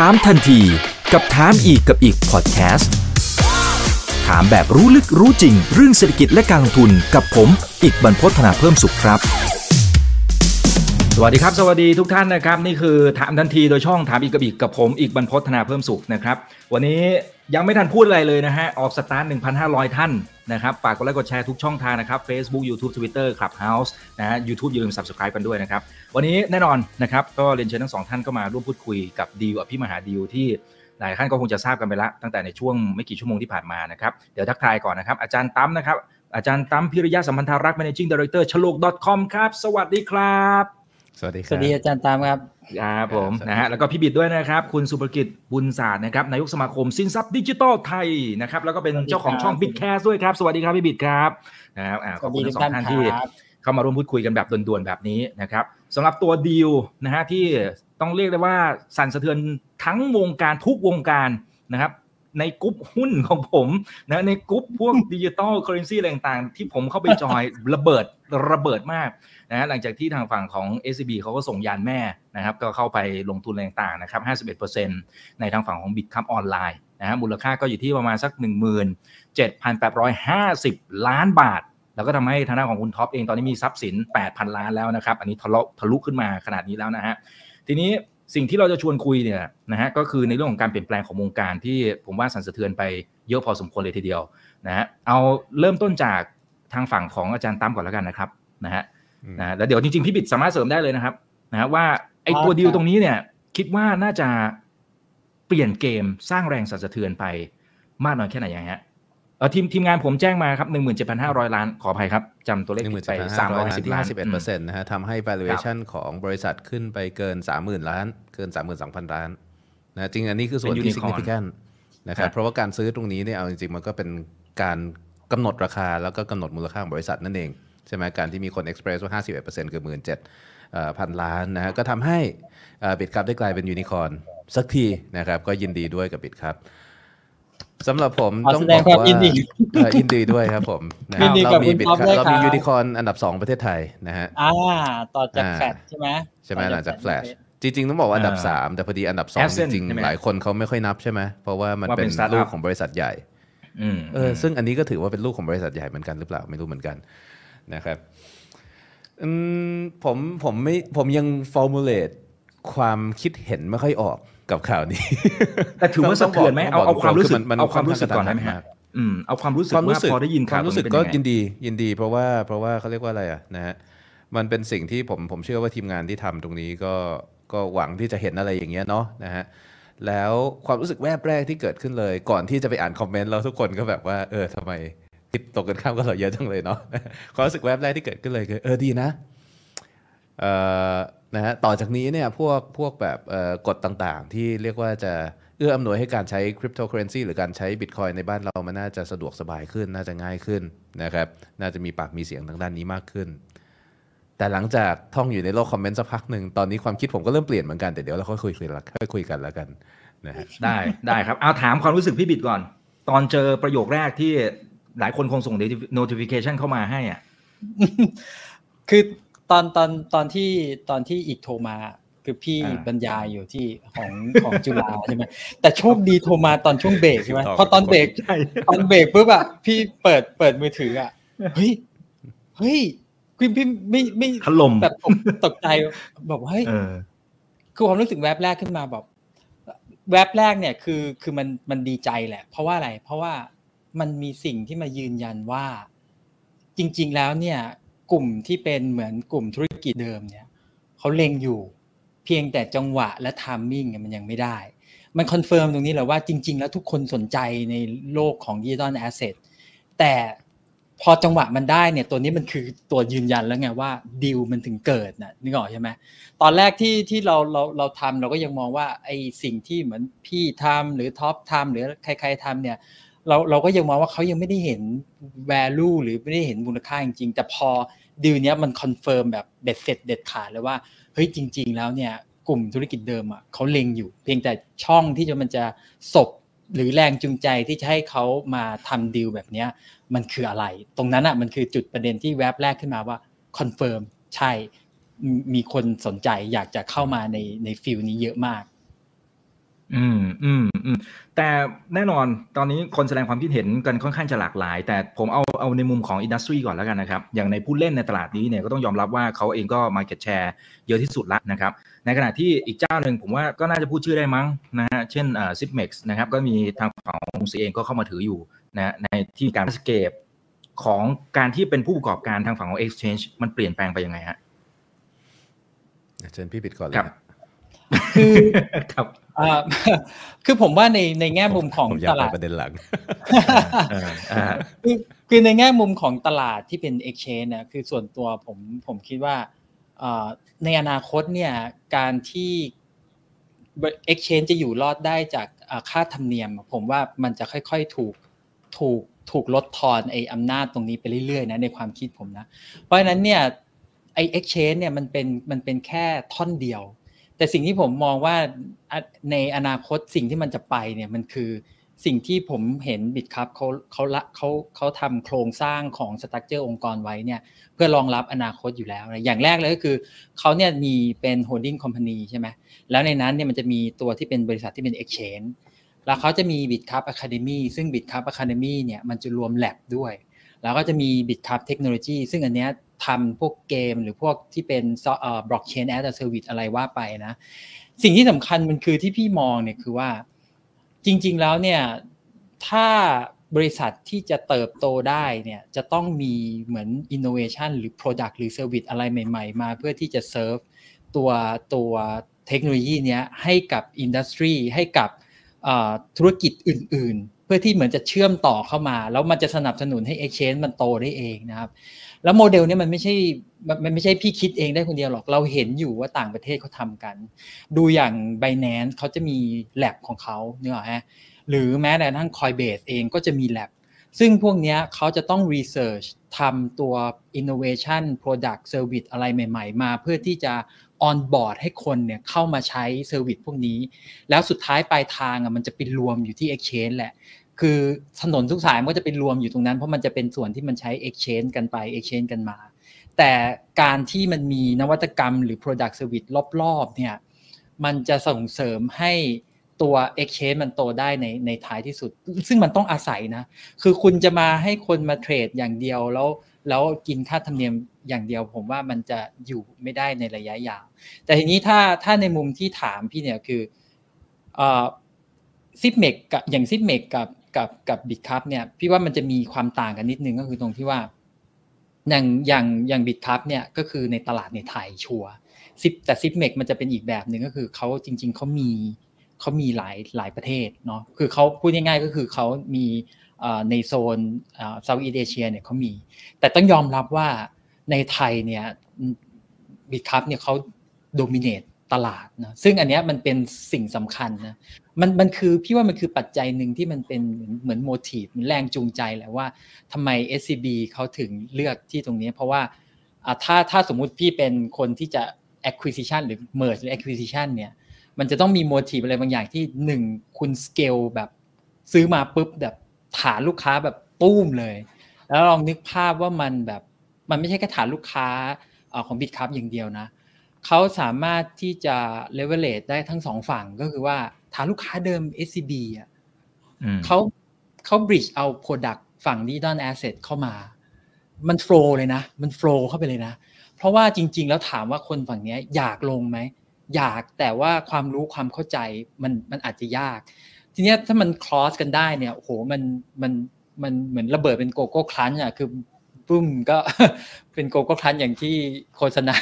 ถามทันทีกับถามอีกกับอีกพอดแคสต์ถามแบบรู้ลึกรู้จริง เรื่องเศรษฐกิจและการลงทุนกับผม อีกบรรพฒนาเพิ่มสุขครับ สวัสดีครับ สวัสดีทุกท่านนะครับ นี่คือถามทันทีโดยช่องถามอีกกับอีกกับผมอีกบรรพฒนาเพิ่มสุขนะครับ วันนี้ยังไม่ทันพูดอะไรเลยนะฮะออกสตาร์ท1,500 ท่าน นะครับฝากกดไลค์กดแชร์ทุกช่องทางนะครับ Facebook YouTube Twitter Clubhouse นะฮะ YouTube อย่าลืม Subscribe กันด้วยนะครับ วันนี้แน่นอนนะครับก็เรียนเชิญทั้งสองท่านก็มาร่วมพูดคุยกับดีลอภิมหาดีลที่หลายท่านก็คงจะทราบกันไปแล้วตั้งแต่ในช่วงไม่กี่ชั่วโมงที่ผ่านมานะครับเดี๋ยวทักทายก่อนนะครับอาจารย์ตั้มนะครับอาจารย์ตั้มพิริยะสัมพันธารักษ์ managing director ฉลก .com ครับ สวัสดีครับ สวัสดีคสรับวัสดีอาจารย์ตามครับ ครับผมสวัสดีนะฮะแล้วก็พี่บิดด้วยนะครับ คุณสุภกิจบุญศาสตร์นะครับนายกสมาคมสินทรัพย์ดิจิทัลไทยนะครับ แล้วก็เป็นเจ้าของช่อง Big Cast ด้วยครับ สวัสดีครับพี่บิดครับนะครับอ่าขอบคุณทั้งสองท่านที่ครับเข้ามาร่วมพูดคุยกันแบบด่วนๆแบบนี้นะครับสำหรับตัวดีลนะฮะที่ต้องเรียกได้ว่าสั่นสะเทือนทั้งวงการทุกวงการนะครับในกรุ๊ปหุ้นของผมนะในกรุ๊ปพวก digital currency อะไรต่างๆ ที่ผมเข้าไปจอยระเบิดระเบิดมาก นะฮะหลังจากที่ทางฝั่งของ SCB เขาก็ส่งยานแม่นะครับก็เข้าไปลงทุนอะไรต่างๆนะครับ51%ในทางฝั่งของ Bitkub Online นะฮะมูลค่าก็อยู่ที่ประมาณสัก 17,850 ล้านบาท แล้วก็ทำให้ทางด้านของคุณท็อปเองตอนนี้มีทรัพย์สิน 8,000 ล้านแล้วนะครับ อันนี้ทะลุทะลุขึ้นมาขนาดนี้แล้วนะฮะทีนี้สิ่งที่เราจะชวนคุยเนี่ยนะฮะก็คือในเรื่องของการเปลี่ยนแปลงของวงการที่ผมว่าสั่นสะเทือนไปเยอะพอสมควรเลยทีเดียวนะฮะเอาเริ่มต้นจากทางฝั่งของอาจารย์ตั้มก่อนแล้วกันนะครับนะฮะ นะแล้วเดี๋ยวจริงๆพี่บิดสามารถเสริมได้เลยนะครับ นะฮะว่าไอ้ตัวครับดีลตรงนี้เนี่ย คิดว่าน่าจะเปลี่ยนเกมสร้างแรงสั่นสะเทือนไปมากน้อยแค่ไหนยังไงฮะเออทีมทีมงานผมแจ้งมาครับหนึ่งหมื่นเจ็ดพันห้าร้อยล้าน ขออภัยครับจำตัวเลขหนึ่งหผิมื่ดนไปเจ็ดพันสาห้ามร้ร้ออยยล้านสิบที่ล้าห้านสิบเอ็ดเปอร์เซ็นต์นะฮะทำให้ valuation ของบริษัทขึ้นไปเกินสามหมื่นล้าน เกินสามหมื่นสองพันล้านนะจริงอันนี้คือส่วนเป็นที่ unicorn significant นะครับครับเพราะว่าการซื้อตรงนี้เนี่ยเอาจริงๆ มันก็เป็นการกำหนดราคาแล้วก็กำหนดมูลค่าของบริษัทนั่นเอง ใช่ไหมการที่มีคน express ว่า 51%คือหมื่นเจ็ดพันล้านนะฮะก็ทำให้ Bitkub ได้กลายเป็นยูนิคอร์นสักทีนะครับ ก็ยินดีด้วยกับ Bitkub สำหรับผมขอต้องแสดบงอกความว่ายินดีเอ่อยินดีด้วยครับผมนะยินดีกับเรามีคุณบิตท็อปด้วยเรามีครับยูนิคอร์นอันดับ 2 ประเทศไทยนะฮะอ่าต่อจากอ่าแฟดใช่ไหมใช่ไหมต่อหลังจากแฟลช Flash จริงๆ ต้องบอกว่าอันดับอ่า3แต่พอดีอันดับ 2จ Ascent ริงใช่ไหมๆหลายคนเขาไม่ค่อยนับใช่ไหมเพราะว่ามันว่าเป็เป็นน startup ลูกของบริษัทใหญ่อืมเออซึ่งอันนี้ก็ถือว่าเป็นลูกของบริษัทใหญ่เหมือนกันหรือเปล่าไม่รู้เหมือนกัน นะครับอืมผมผมไม่ผมยัง formulate ความคิดเห็นไม่ค่อยออกกับข่าวนี้ แต่ถือว่าสะเทือนไหมเอาเอาความรู้สึกนนเอาความรู้สึกก่อนค่ได้ไหมข้งฮะอืมเอาความรู้สึกความรู้ว่าสึกพอได้ยินคข่าววามรู้สึกตก็งนี้เป็ยินนยังไงดียินดี เพราะว่าเพราะว่าเขาเรียกว่าอะไรอะนะฮะมันเป็นสิ่งที่ผมผมเชื่อว่าทีมงานที่ทำตรงนี้ก็ก็หวังที่จะเห็นอะไรอย่างเงี้ยเนาะนะฮะแล้วความรู้สึกแวบแรกที่เกิดขึ้นเลย ก่อนที่จะไปอ่านคอมเมนต์แล้วทุกคนก็แบบว่า เออทำไม คิดตกกันข้ามกับเราเยอะจังเลยเนาะความรู้สึกแวบแรกที่เกิดขึ้นเลยคือเออดีนะเอ่อนะฮะต่อจากนี้เนี่ยพวกพวกแบบกฎต่างๆ ที่เรียกว่าจะเอื้ออำนวยให้การใช้คริปโตเคอเรนซีหรือการใช้บิตคอยในบ้านเรามันน่าจะสะดวกสบายขึ้น น่าจะง่ายขึ้นนะครับน่าจะมีปากมีเสียงทางด้านนี้มากขึ้น แต่หลังจากท่องอยู่ในโลก comment สักพักหนึ่งตอนนี้ความคิดผมก็เริ่มเปลี่ยนเหมือนกันแต่เดี๋ยวเราค่อยคุยคุยละค่อยคุยกันแล้วกันนะฮะได้ได้ครับเอาถามความรู้สึกพี่บิดก่อน ตอนเจอประโยคแรกที่ หลายคนคงส่ง notification เข้ามาให้อะ คือตอนตอนตอนที่ตอนที่อีกโทรมาคือพี่อ่าบรรยายอยู่ที่ของของจุฬาใช่ไหมแต่โชคดีโทรมาตอนช่วงเบรกใช่ไหมถูกต้องพอตอนเบรกใช่ตอนเบรกปุ๊บอะพี่เปิดเปิดมือถืออะเฮ้ยเฮ้ยพี่พี่ไม่ไม่ถล่มแบบตกตกใจบอกว่าเฮ้ยเออคือความรู้สึกแวบแรกขึ้นมาแบบแวบแรกเนี่ยคือคือมันมันดีใจแหละ เพราะว่าอะไร เพราะว่า มันมีสิ่งที่มายืนยันว่า จริง ๆ แล้วเนี่ย กลุ่มที่เป็นเหมือนกลุ่มธุรกิจเดิมเนี่ยเขาเล็งอยู่ เพียงแต่จังหวะและ timing มันยังไม่ได้ มัน confirm ตรงนี้แหละว่าจริง ๆ แล้วทุกคนสนใจในโลกของ digital asset แต่พอจังหวะมันได้เนี่ยตัวนี้มันคือตัวยืนยันแล้วไงว่าดีลมันถึงเกิดนะนึกออกใช่ไหมตอนแรกที่ที่เราเราเราทำเราก็ยังมองว่าไอสิ่งที่เหมือนพี่ทำหรือท็อปทำหรือใครๆทำเนี่ย เราเราก็ยังมองว่าเขายังไม่ได้เห็น value หรือไม่ได้เห็นมูลค่าจริงๆ แต่พอดีลเนี้ยมัน confirm แบบเด็ดเสร็จเด็ดขาดเลยว่าเฮ้ยจริง ๆ แล้วเนี่ยกลุ่มธุรกิจเดิมอะเขาเล็งอยู่ เพียงแต่ช่องที่จะมันจะศพหรือแรงจูงใจที่จะให้เขามาทำดีลแบบเนี้ยมันคืออะไร ตรงนั้นอะมันคือจุดประเด็นที่แวบแรกขึ้นมาว่า confirm ใช่มีคนสนใจอยากจะเข้ามาในใน field นี้เยอะมาก อืมอืมอืมแต่แน่นอนตอนนี้คนแสดงความคิดเห็นกันค่อนข้างจะหลากหลาย แต่ผมเอาเอาในมุมของ industry ก่อนแล้วกันนะครับ อย่างในผู้เล่นในตลาดนี้เนี่ยก็ต้องยอมรับว่าเขาเองก็ market share เยอะที่สุดละนะครับ ในขณะที่อีกเจ้าหนึ่งผมว่าก็น่าจะพูดชื่อได้มั้งนะฮะเช่นอ่าซิปเม็กซ์นะครับ ก็มีทางฝั่งของซีเองก็เข้ามาถืออยู่นะในที่การสเกปของการที่เป็นผู้ประกอบการทางฝั่งของ Exchange มันเปลี่ยนแปลงไปยังไงฮะเชิญพี่ปิดก่อนเลยครับนะ คือครับอ่าคือผมว่าในในแง่มุมของผมอยาตกไปลาดประเด็นหลังเอออ่าคือคือในแง่มุมของตลาดที่เป็น exchange เนี่ยคือส่วนตัวผมผมคิดว่าเอ่อในอนาคตเนี่ยการที่ exchange จะอยู่รอดได้จากอ่าค่าธรรมเนียม ผมว่ามันจะค่อยๆถูกถูกถูกลดทอนไอ้อำนาจตรงนี้ไปเรื่อยๆนะในความคิดผมนะ เพราะฉะนั้นเนี่ยไอ้ exchange เนี่ยมันเป็นมันเป็นแค่ท่อนเดียว แต่สิ่งที่ผมมองว่าในอนาคตสิ่งที่มันจะไปเนี่ยมันคือสิ่งที่ผมเห็นบิตครับเขาเขาละเขาเขาทำโครงสร้างของสตั๊กเจอร์องค์กรไว้เนี่ยเพื่อรองรับอนาคตอยู่แล้วอย่างแรกเลยก็คือเขาเนี่ยมีเป็น holding company ใช่ไหมแล้วในนั้นเนี่ยมันจะมีตัวที่เป็นบริษัทที่เป็น exchange แล้วเขาจะมี Bitcup Academy ซึ่ง Bitcup Academy เนี่ยมันจะรวม lab ด้วย แล้วก็จะมี Bitcup Technology ซึ่งอันเนี้ย ทำพวกเกมหรือพวกที่เป็นเอ่อ blockchain as a service อะไรว่าไปนะ สิ่งที่สำคัญมันคือที่พี่มองเนี่ยคือว่า จริง ๆ แล้วเนี่ย ถ้าบริษัทที่จะเติบโตได้เนี่ยจะต้องมีเหมือน innovation หรือ product หรือ service อะไรใหม่ ๆ มาเพื่อที่จะ serve ตัวตัวเทคโนโลยีเนี้ยให้กับอินดัสทรีให้กับธุรกิจอื่น ๆ เพื่อที่เหมือนจะเชื่อมต่อเข้ามา แล้วมันจะสนับสนุนให้ exchange มันโตได้เองนะครับ แล้วโมเดลนี้มันไม่ใช่มันไม่ใช่พี่คิดเองได้คนเดียวหรอก เราเห็นอยู่ว่าต่างประเทศเขาทำกัน ดูอย่าง b บ n a n c e เขาจะมี lab ของเขาเนกอฮะหรือแม้แต่ทั้ง Coinbase เองก็จะมี lab ซึ่งพวกนี้เขาจะต้อง research ทำตัว innovation product service อะไรใหม่ๆ มา เพื่อที่จะ on board ให้คนเนี่ยเข้ามาใช้ service พวกนี้ แล้วสุดท้ายปลายทางอะมันจะไปรวมอยู่ที่ exchange แหละ คือถนนทุกสายมันก็จะไปรวมอยู่ตรงนั้นเพราะมันจะเป็นส่วนที่มันใช้ exchange กันไป exchange กันมา แต่การที่มันมีนวัตกรรมหรือ product service รอบๆเนี่ยมันจะส่งเสริมให้ตัว exchange มันโตได้ในในท้ายที่สุด ซึ่งมันต้องอาศัยนะ คือคุณจะมาให้คนมาเทรดอย่างเดียวแล้วแล้วกินค่าธรรมเนียมอย่างเดียวผมว่ามันจะอยู่ไม่ได้ในระยะยาว แต่ทีนี้ถ้าถ้าในมุมที่ถามพี่เนี่ยคือเอ่อ Zipmex กับอย่าง Zipmex กับ กับกับ Bitkub เนี่ยพี่ว่ามันจะมีความต่างกันนิดนึงก็คือตรงที่ว่า อย่างอย่างอย่าง Bitkub เนี่ยก็คือในตลาดในไทย sure Zip แต่ Zipmex มันจะเป็นอีกแบบหนึ่งก็คือเขาจริง ๆเขามีเขามีหลายหลายประเทศเนาะคือเขาพูดง่ายๆก็คือเขามีในโซน Southeast Asia เนี่ยเขามี แต่ต้องยอมรับว่าในไทยเนี่ย Bitkub เนี่ยเขา dominate ตลาดนะซึ่งอันนี้มันเป็นสิ่งสำคัญนะ มันมันคือพี่ว่ามันคือปัจจัยหนึ่งที่มันเป็นเหมือนเหมือน motive แรงจูงใจแหละว่าทำไม SCB เขาถึงเลือกที่ตรงนี้ เพราะว่าถ้าถ้าสมมุติพี่เป็นคนที่จะ acquisition หรือ merge หรือ acquisition เนี่ยมันจะต้องมีโมทีฟอะไรบางอย่างที่หนึ่งคุณสเกลแบบซื้อมาปุ๊บแบบฐานลูกค้าแบบตุ้มเลย แล้วลองนึกภาพว่ามันแบบมันไม่ใช่แค่ฐานลูกค้าของบิตคัพอย่างเดียวนะเขาสามารถที่จะ leverage ได้ทั้งสองฝั่งก็คือว่า ฐานลูกค้าเดิม SCB อะเขาเขา bridge เอา product ฝั่ง digital asset เข้ามา มัน flow เลยนะ มัน flow เข้าไปเลยนะ เพราะว่าจริง ๆ แล้วถามว่าคนฝั่งนี้อยากลงไหม อยากแต่ว่าความรู้ความเข้าใจมันมันอาจจะยาก ทีนี้ถ้ามัน cross กันได้เนี่ยโอ้โหมันมันมันเหมือนระเบิดเป็นโกโก้ครันช์อะคือปุ้มก็เป็นโกโก้ครันช์อย่างที่โฆษณา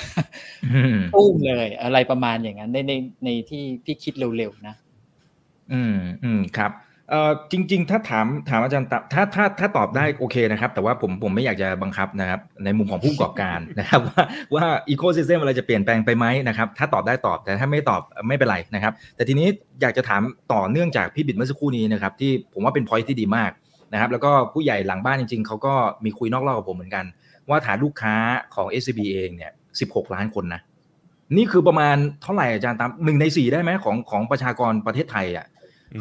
ปุ้มเลยอะไรประมาณอย่างนั้นในในในที่พี่คิดเร็วๆนะ อืมอืมครับเอ่อจริง ๆ ถ้าถามถามอาจารย์ถ้าถ้าถ้าตอบได้โอเคนะครับ แต่ว่าผมผมไม่อยากจะบังคับนะครับ ในมุมของผู้ประกอบการนะครับ ว่าว่าอีโคซิสเต็มอะไรจะเปลี่ยนแปลงไปไหมนะครับ ถ้าตอบได้ตอบแต่ถ้าไม่ตอบไม่เป็นไรนะครับ แต่ทีนี้อยากจะถามต่อเนื่องจากพี่บิดเมื่อสักครู่นี้นะครับ ที่ผมว่าเป็นพอยที่ดีมากนะครับ แล้วก็ผู้ใหญ่หลังบ้านจริง ๆเขาก็มีคุยนอกรอบกับผมเหมือนกัน ว่าฐานลูกค้าของ SCB เองเนี่ย16 ล้านคนนะ นี่คือประมาณเท่าไหร่อาจารย์ตามหนึ่งในสี่ได้ไหมของของประชากรประเทศไทยอะ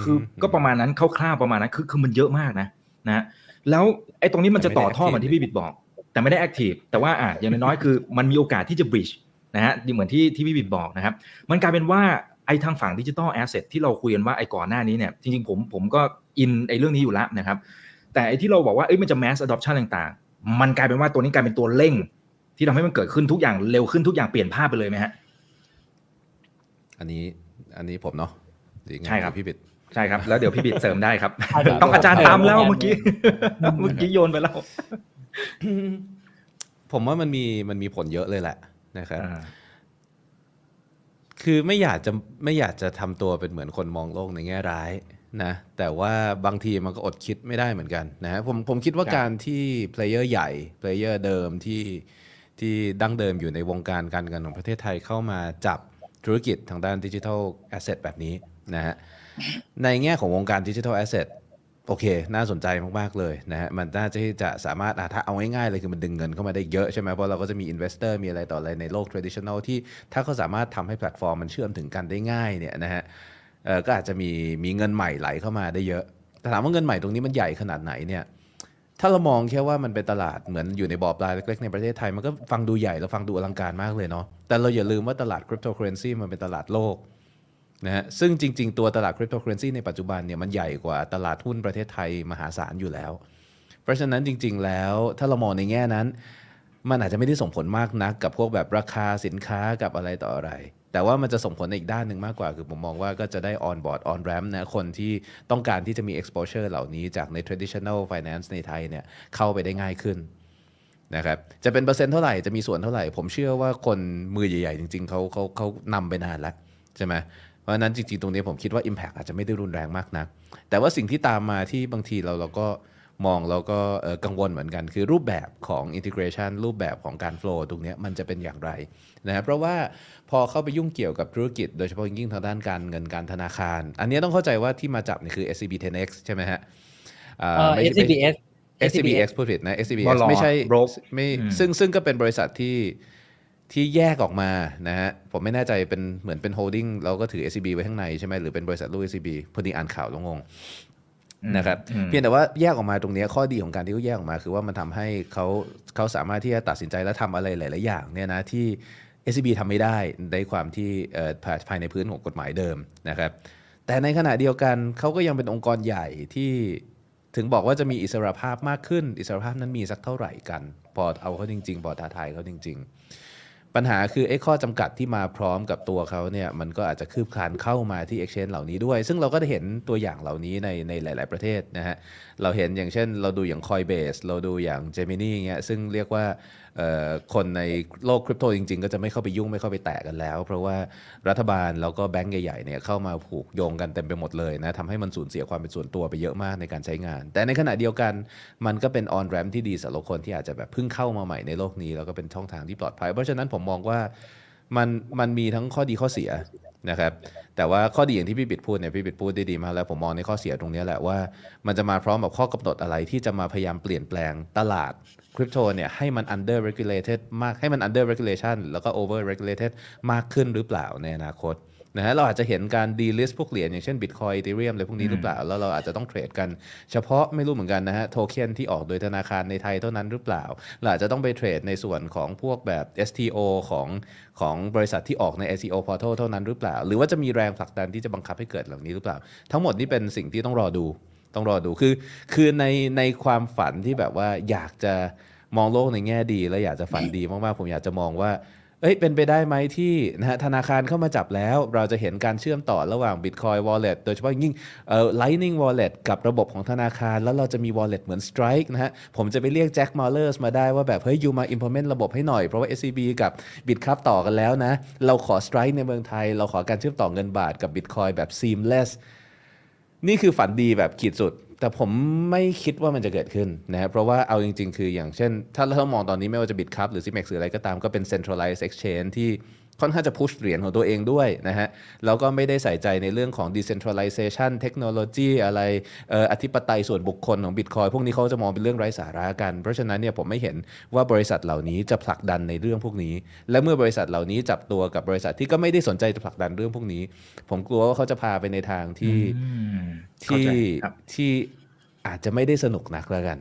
คือก็ประมาณนั้นคร่าวๆประมาณนั้นคือคือมันเยอะมากนะนะแล้วไอ้ตรงนี้มันจะต่อท่อเหมือนที่พี่บิดบอก แต่ไม่ได้ active แต่ว่าอะอย่างน้อยๆคือมันมีโอกาสที่จะ bridge นะฮะเหมือนที่ที่พี่บิดบอกนะครับ มันกลายเป็นว่าไอ้ทางฝั่ง digital asset ที่เราคุยกันว่าไอ้ก่อนหน้านี้เนี่ยจริงๆผมผมก็ in ไอ้เรื่องนี้อยู่แล้วนะครับ แต่ไอ้ที่เราบอกว่าเอ้ยมันจะ mass adoption ต่างๆ มันกลายเป็นว่าตัวนี้กลายเป็นตัวเร่ง ที่ทำให้มันเกิดขึ้นทุกอย่างเร็วขึ้นทุกอย่างเปลี่ยนภาพไปเลยไหมฮะ อันนี้อันนี้ผมเนาะหอไงใช่ครับพี่บิดใช่ครับ แล้วเดี๋ยวพี่บิดเสริมได้ครับอะเดี๋ยวต้องอาจารย์ตามแล้วเออเมื่อกี้เมื่อกี้โยนไปแล้ว ผมว่ามันมีมันมีผลเยอะเลยแหละนะครับอ่าคือไม่อยากจะไม่อยากจะทำตัวเป็นเหมือนคนมองโลกในแง่ร้ายนะแต่ว่าบางทีมันก็อดคิดไม่ได้เหมือนกันนะผมผมคิดว่าครับการที่ player ใหญ่ player เดิมที่ที่ดั้งเดิมอยู่ในวงการการเงินของประเทศไทยเข้ามาจับ ธุรกิจทางด้าน digital asset แบบนี้นะฮะในแง่ของวงการ digital asset โอเค น่าสนใจมาก ๆ เลยนะฮะ มันน่าจะจะสามารถถ้าเอาง่ายๆเลยคือมันดึงเงินเข้ามาได้เยอะใช่ไหมเพราะเราก็จะมี investor มีอะไรต่ออะไรในโลก traditional ที่ถ้าเขาสามารถทำให้แพลตฟอร์มมันเชื่อมถึงกันได้ง่ายเนี่ยนะฮะก็อาจจะมีมีเงินใหม่ไหลเข้ามาได้เยอะแต่ถามว่าเงินใหม่ตรงนี้มันใหญ่ขนาดไหนเนี่ย ถ้าเรามองแค่ว่ามันเป็นตลาดเหมือนอยู่ในบ่อปลาเล็กๆในประเทศไทย มันก็ฟังดูใหญ่แล้วฟังดูอลังการมากเลยเนาะแต่เราอย่าลืมว่าตลาดคริปโตเคอเรนซีมันเป็นตลาดโลกนะฮะซึ่งจริง ๆ ตัวตลาดคริปโตเคอเรนซีในปัจจุบันเนี่ยมันใหญ่กว่าตลาดหุ้นประเทศไทยมหาศาลอยู่แล้ว เพราะฉะนั้นจริง ๆ แล้วถ้าเรามองในแง่นั้น มันอาจจะไม่ได้ส่งผลมากนักกับพวกแบบราคาสินค้ากับอะไรต่ออะไร แต่ว่ามันจะส่งผลในอีกด้านหนึ่งมากกว่า คือผมมองว่าก็จะได้ on board on ramp นะคนที่ต้องการที่จะมี exposure เหล่านี้จากใน traditional finance ในไทยเนี่ยเข้าไปได้ง่ายขึ้นนะครับจะเป็นเปอร์เซ็นต์เท่าไหร่จะมีส่วนเท่าไหร่ ผมเชื่อว่าคนมือใหญ่ๆ จริง ๆเขาเขาเขานำไปนานแล้วใช่ไหมเพราะนั้นจริงๆ ตรงนี้ผมคิดว่า Impact อาจจะไม่ได้รุนแรงมากนัก แต่ว่าสิ่งที่ตามมาที่บางทีเราเราก็มองเราก็กังวลเหมือนกัน คือรูปแบบของ integration รูปแบบของการ flow ตรงนี้มันจะเป็นอย่างไรนะครับเพราะว่า พอเข้าไปยุ่งเกี่ยวกับธุรกิจ โดยเฉพาะยิ่งทางด้านการเงินการธนาคาร อันเนี้ยต้องเข้าใจว่าที่มาจับนี่คือ SCB 10X ใช่ไหมฮะอ่าเอ่อไม่ใช่ SCBS SCBX พูดผิดนะว่า SCBX รอไม่ใช่ broker ไม่อืมซึ่งซึ่งก็เป็นบริษัทที่ที่แยกออกมานะฮะผมไม่แน่ใจเป็นเหมือนเป็น holding เราก็ถือ SCB ไว้ข้างในใช่ไหมหรือเป็นบริษัทลูก SCB พอดีอ่านข่าวแล้วงงนะครับอืมเพียงแต่ว่าแยกออกมาตรงเนี้ยข้อดีของการที่เขาแยกออกมา คือว่ามันทำให้เขาเขาสามารถที่จะตัดสินใจและทำอะไรหลาย ๆ อย่างเนี่ยนะที่ SCB ทำไม่ได้ในความที่ภายภายในพื้นของกฎหมายเดิมนะครับ แต่ในขณะเดียวกันเขาก็ยังเป็นองค์กรใหญ่ที่ถึงบอกว่าจะมีอิสรภาพมากขึ้น อิสรภาพนั้นมีสักเท่าไหร่กัน พอเอาเขาจริง ๆ พอท้าทายเขาจริง ๆ ปัญหาคือไอ้ข้อจำกัดที่มาพร้อมกับตัวเขาเนี่ยมันก็อาจจะคืบคลานเข้ามาที่ Exchange เหล่านี้ด้วย ซึ่งเราก็ได้เห็นตัวอย่างเหล่านี้ในในหลาย ๆ ประเทศนะฮะเราเห็นอย่างเช่น เราดูอย่าง Coinbase เราดูอย่าง Gemini เงี้ยซึ่งเรียกว่าคนในโลกคริปโตจริง ๆ ก็จะไม่เข้าไปยุ่งไม่เข้าไปแตะกันแล้ว เพราะว่ารัฐบาลแล้วก็แบงก์ใหญ่ ๆ เนี่ยเข้ามาผูกโยงกันเต็มไปหมดเลยนะทำให้มันสูญเสียความเป็นส่วนตัวไปเยอะมากในการใช้งาน แต่ในขณะเดียวกันมันก็เป็น on ramp ที่ดีสำหรับคนที่อาจจะแบบเพิ่งเข้ามาใหม่ในโลกนี้แล้วก็เป็นช่องทางที่ปลอดภัยเพราะฉะนั้นผมมองว่ามันมันมีทั้งข้อดีข้อเสียนะครับแต่ว่าข้อดีอย่างที่พี่บิดพูดเนี่ยพี่บิดพูดได้ดีมากแล้วผมมองในข้อเสียตรงนี้แหละว่ามันจะมาพร้อมกับข้อกำหนดอะไรที่จะมาพยายามเปลี่ยนแปลงตลาดคริปโตเนี่ยให้มัน under regulated มากให้มัน under regulation แล้วก็ over regulated มากขึ้นหรือเปล่าในอนาคต นะฮะเราอาจจะเห็นการ delist พวกเหรียญอย่างเช่น Bitcoin Ethereum อะไรพวกนี้หรือเปล่า แล้วเราอาจจะต้องเทรดกันเฉพาะไม่รู้เหมือนกันนะฮะโทเค็นที่ออกโดยธนาคารในไทยเท่านั้นหรือเปล่า เราอาจจะต้องไปเทรดในส่วนของพวกแบบ STO ของของบริษัทที่ออกใน ICO portal เท่านั้นหรือเปล่า หรือว่าจะมีแรงผลักดันที่จะบังคับให้เกิดเหล่านี้หรือเปล่า ทั้งหมดนี่เป็นสิ่งที่ต้องรอดูต้องรอดูคือคือในในความฝันที่แบบว่าอยากจะมองโลกในแง่ดี และอยากจะฝันดีมากๆผมอยากจะมองว่า เอ้ยเป็นไปได้ไหมที่นะฮะธนาคารเข้ามาจับแล้ว เราจะเห็นการเชื่อมต่อระหว่าง Bitcoin Wallet โดยเฉพาะยิ่งเอ่อ Lightning Wallet กับระบบของธนาคาร แล้วเราจะมี Wallet เหมือน Strike นะฮะผมจะไปเรียก Jack Mallers มาได้ว่าแบบ เฮ้ย you มา implement ระบบให้หน่อย เพราะว่า SCB กับ Bitkub ต่อกันแล้วนะ เราขอ Strike ในเมืองไทย เราขอการเชื่อมต่อเงินบาทกับ Bitcoin แบบ seamless นี่คือฝันดีแบบขีดสุด แต่ผมไม่คิดว่ามันจะเกิดขึ้นนะครับเพราะว่าเอาจริง ๆ คืออย่างเช่น ถ้าเรามองตอนนี้ไม่ว่าจะ Bitkub หรือ Zipmex หรืออะไรก็ตามก็เป็น centralized exchange ที่ ค่อนข้างจะ push เหรียญของตัวเองด้วยนะฮะแล้วก็ไม่ได้ใส่ใจในเรื่องของ decentralization เทคโนโลยีอะไรเอ่ออธิปไตยส่วนบุคคลของ Bitcoin พวกนี้เขาจะมองเป็นเรื่องไร้สาระกัน เพราะฉะนั้นเนี่ยผมไม่เห็นว่าบริษัทเหล่านี้จะผลักดันในเรื่องพวกนี้ และเมื่อบริษัทเหล่านี้จับตัวกับบริษัทที่ก็ไม่ได้สนใจจะผลักดันเรื่องพวกนี้ ผมกลัวว่าเขาจะพาไปในทางที่อืมเข้าที่ใจครับที่อาจจะไม่ได้สนุกนักแล้วกัน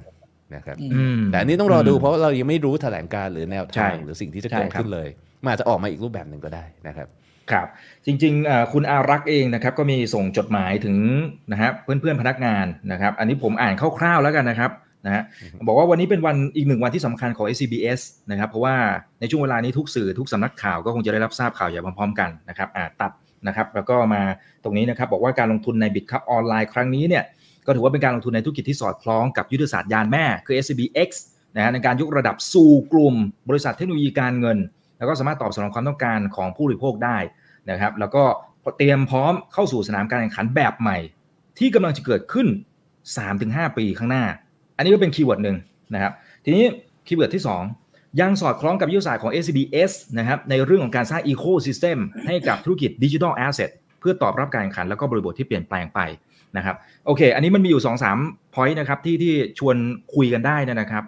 นะครับอืมแต่อันนี้ต้องรอดูเพราะว่าเรายังไม่รู้แถลงการหรือแนวทางใช่หรือสิ่งที่จะใช่เกิดครับขึ้นเลย มันอาจจะออกมาอีกรูปแบบหนึ่งก็ได้นะครับครับจริงๆคุณอารักษ์เองนะครับก็มีส่งจดหมายถึงนะฮะเพื่อนๆพนักงานนะครับอันนี้ผมอ่านคร่าวๆแล้วกันนะครับนะฮะบอกว่าวันนี้เป็นวันอีกหนึ่งวันที่สำคัญของ SCBS นะครับเพราะว่าในช่วงเวลานี้ทุกสื่อทุกสำนักข่าวก็คงจะได้รับทราบข่าวอย่างพร้อมๆกันนะครับอ่าตัดนะครับแล้วก็มาตรงนี้นะครับบอกว่าการลงทุนใน Bitkub Online ครั้งนี้เนี่ยก็ถือว่าเป็นการลงทุนในธุรกิจที่สอดคล้องกับยุทธศาสตร์ยานแม่คือ SCBX นะฮะในการยกระดับสู่กลุ่มบริษัทเทคโนโลยีการเงิน แล้วก็สามารถตอบสนองความต้องการของผู้บริโภคได้นะครับ แล้วก็เตรียมพร้อมเข้าสู่สนามการแข่งขันแบบใหม่ ที่กำลังจะเกิดขึ้น 3-5 ปีข้างหน้า อันนี้ก็เป็น keyword หนึ่งนะครับ ทีนี้ keyword ที่ 2 ยังสอดคล้องกับยุทธศาสตร์ของ SCBS นะครับในเรื่องของการสร้าง ecosystem ให้กับธุรกิจ digital asset เพื่อตอบรับการแข่งขันแล้วก็บริบทที่เปลี่ยนแปลงไปนะครับโอเค อันนี้มันมีอยู่ 2-3 point นะครับที่ที่ชวนคุยกันได้นะครับ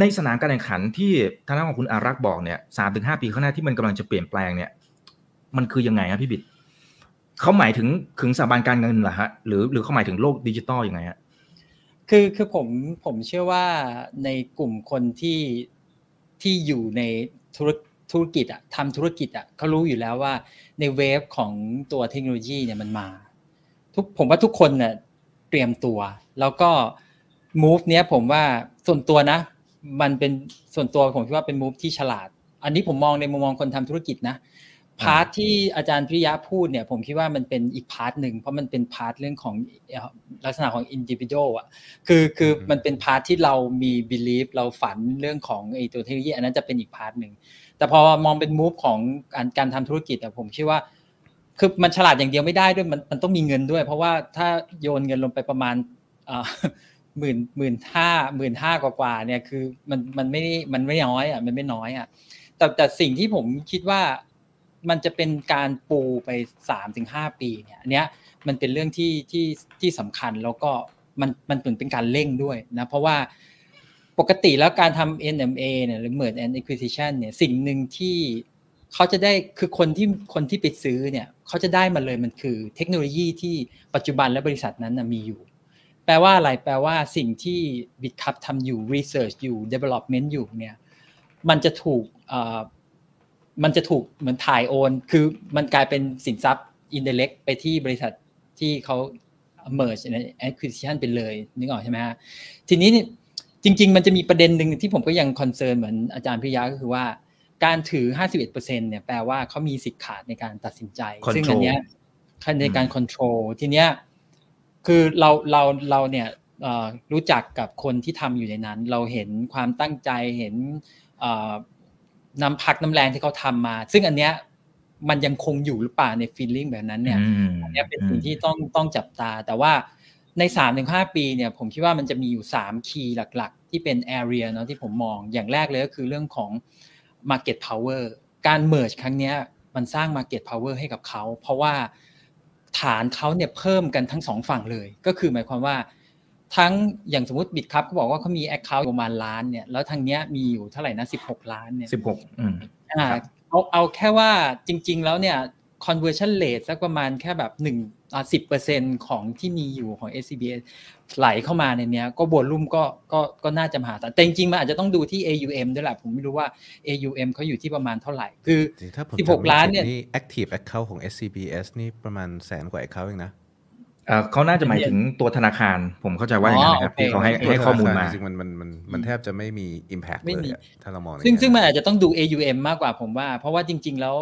ในสนามการแข่งขันที่ทางด้านของคุณอารักษ์บอกเนี่ยสามถึงห้าปีข้างหน้าที่มันกำลังจะเปลี่ยนแปลงเนี่ย มันคือยังไงครับพี่บิดเขาหมายถึงถึงสถาบันการเงินเหรอฮะหรือหรือเขาหมายถึงโลกดิจิตอลยังไงฮะคือคือผมผมเชื่อว่าในกลุ่มคนที่ที่อยู่ในธุรธุรกิจอะทำธุรกิจอะเขารู้อยู่แล้วว่าในเวฟของตัวเทคโนโลยีเนี่ยมันมาทุกผมว่าทุกคนเนี่ยเตรียมตัว แล้วก็ move เนี้ยผมว่าส่วนตัวนะ มันเป็นส่วนตัวผมคิดว่าเป็น move ที่ฉลาด อันนี้ผมมองในมุมมองคนทำธุรกิจนะ part ที่อาจารย์พิริยะพูดเนี่ยผมคิดว่ามันเป็นอีก part หนึ่งเพราะมันเป็น part เรื่องของลักษณะของอินดิวิ d u a อะคือคือมันเป็น part ที่เรามี belief เราฝันเรื่องของไอ้ตัวเทคโนโลยีอันนั้นจะเป็นอีก part หนึ่งแต่พอมองเป็น move ของการการทำธุรกิจอะผมคิดว่า คือมันฉลาดอย่างเดียวไม่ได้ด้วยมันมันต้องมีเงินด้วย เพราะว่าถ้าโยนเงินลงไปประมาณ หมื่นหมื่นห้าหมื่นห้ากว่าเนี่ยคือมันมันไม่มันไม่น้อยอะมันไม่น้อยอะแต่แต่สิ่งที่ผมคิดว่ามันจะเป็นการปูไปสามถึงห้าปีเนี่ยอันเนี้ยมันเป็นเรื่องที่ที่ที่สำคัญแล้วก็มันมันเป็นเป็นการเร่งด้วยนะเพราะว่าปกติแล้วการทำ NMA เนี่ยหรือ Merge and Acquisition เนี่ยสิ่งหนึ่งที่เขาจะได้คือคนที่คนที่ไปซื้อเนี่ยเขาจะได้มาเลยมันคือเทคโนโลยีที่ปัจจุบันและบริษัทนั้นมีอยู่ แปลว่าอะไรแปลว่าสิ่งที่ Bitcup ทำอยู่ Research อยู่ Development อยู่เนี่ยมันจะถูกมันจะถูกเหมือนถ่ายโอน คือมันกลายเป็นสินทรัพย์ indirect ไปที่บริษัทที่เขา merge ใน acquisition ไปเลยนึกออกใช่ไหมฮะทีนี้จริง ๆ มันจะมีประเด็นหนึ่งที่ผมก็ยังคอนเซิร์นเหมือนอาจารย์พิยาก็คือว่าการถือ 51%เนี่ยแปลว่าเขามีสิทธิ์ขาดในการตัดสินใจ ซึ่งอันเนี้ยในการ control ทีเนี้ย คือเราเราเราเนี่ยรู้จักกับคนที่ทำอยู่ในนั้น เราเห็นความตั้งใจเห็นน้ำพักน้ำแรงที่เขาทำมา ซึ่งอันเนี้ยมันยังคงอยู่หรือเปล่าใน feeling แบบนั้นเนี่ยอันนี้เป็นสิ่งที่ต้องต้องจับตา แต่ว่าในสามถึงห้าปีเนี่ยผมคิดว่ามันจะมีอยู่สาม key หลักๆ ที่เป็น area เนาะที่ผมมองอย่างแรกเลยก็คือเรื่องของ market power การ merge ครั้งนี้มันสร้าง market power ให้กับเขา เพราะว่า ฐานเขาเนี่ยเพิ่มกันทั้งสองฝั่งเลย ก็คือหมายความว่าทั้งอย่างสมมติบิตครับเขาบอกว่าเขามี Account ประมาณล้านเนี่ยแล้วทางเนี้ยมีอยู่เท่าไหร่นะสิบหกล้านเนี่ยสิบหกอ่าเอาเอาแค่ว่าจริง ๆ แล้วเนี่ย conversion rate สักประมาณแค่แบบหนึ่งสิบเปอร์เซ็นของที่มีอยู่ของ SCBS ไหลเข้ามาในเนี้ยก็บวลุ่มก็ก็ก็น่าจะมหาศาลแต่จริงๆมันอาจจะต้องดูที่ AUM ด้วยแหละผมไม่รู้ว่า AUM เขาอยู่ที่ประมาณเท่าไหร่ คือสิบหกล้านเนี่ย active account ของ SCBS นี่ประมาณแสนกว่า account เองนะเขาน่าจะหมายถึงตัวธนาคารผมเข้าใจว่าอย่างนั้นนะครับที่เขาให้ให้ข้อมูลมาจริงมันมันมันมันแทบจะไม่มี Impact เลยถ้าเรามองซึ่งซึ่งมันอาจจะต้องดู AUM มากกว่าผมว่า เพราะว่าจริง ๆ แล้ว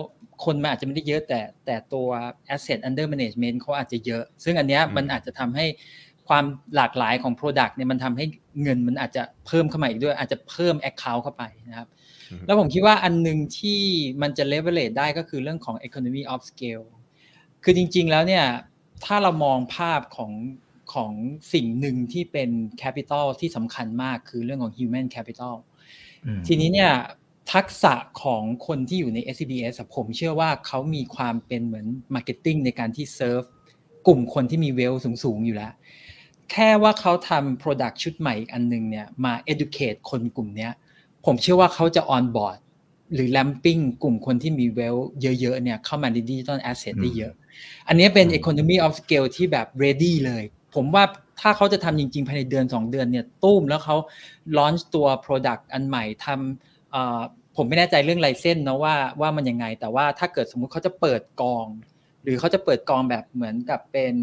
คนมันอาจจะไม่ได้เยอะแต่แต่ตัว asset under management เขาอาจจะเยอะ ซึ่งอันเนี้ยมันอาจจะทำให้ ความหลากหลายของ product เนี่ยมันทำให้เงินมันอาจจะเพิ่มเข้ามาอีกด้วย อาจจะเพิ่ม account เข้าไปนะครับ แล้วผมคิดว่าอันหนึ่งที่มันจะ leverage ได้ก็คือเรื่องของ economy of scale คือจริง ๆ แล้วเนี่ยถ้าเรามองภาพของของสิ่งหนึ่งที่เป็นแคปิตอลที่สำคัญมากคือเรื่องของ human capital ทีนี้เนี่ยทักษะของคนที่อยู่ใน SCBS ผมเชื่อว่าเขามีความเป็นเหมือนmarketing ในการที่เซิร์ฟกลุ่มคนที่มี wealth สูง ๆ อยู่แล้ว แค่ว่าเขาทำ Product ชุดใหม่อีกอันนึงเนี่ยมา educate คนกลุ่มนี้ผมเชื่อว่าเขาจะ on board หรือ ramping กลุ่มคนที่มี wealth เยอะๆเนี่ยเข้ามาใน digital asset ได้เยอะ อันนี้เป็น economy of scale ที่แบบ ready เลย ผมว่าถ้าเขาจะทำจริงๆ ภายในเดือน 2 เดือนเนี่ยตุ้มแล้วเขา launch ตัว product อันใหม่ทำผมไม่แน่ใจเรื่อง license นะว่าว่ามันยังไง แต่ว่าถ้าเกิดสมมุติเขาจะเปิดกอง หรือเขาจะเปิดกองแบบเหมือนกับเป็น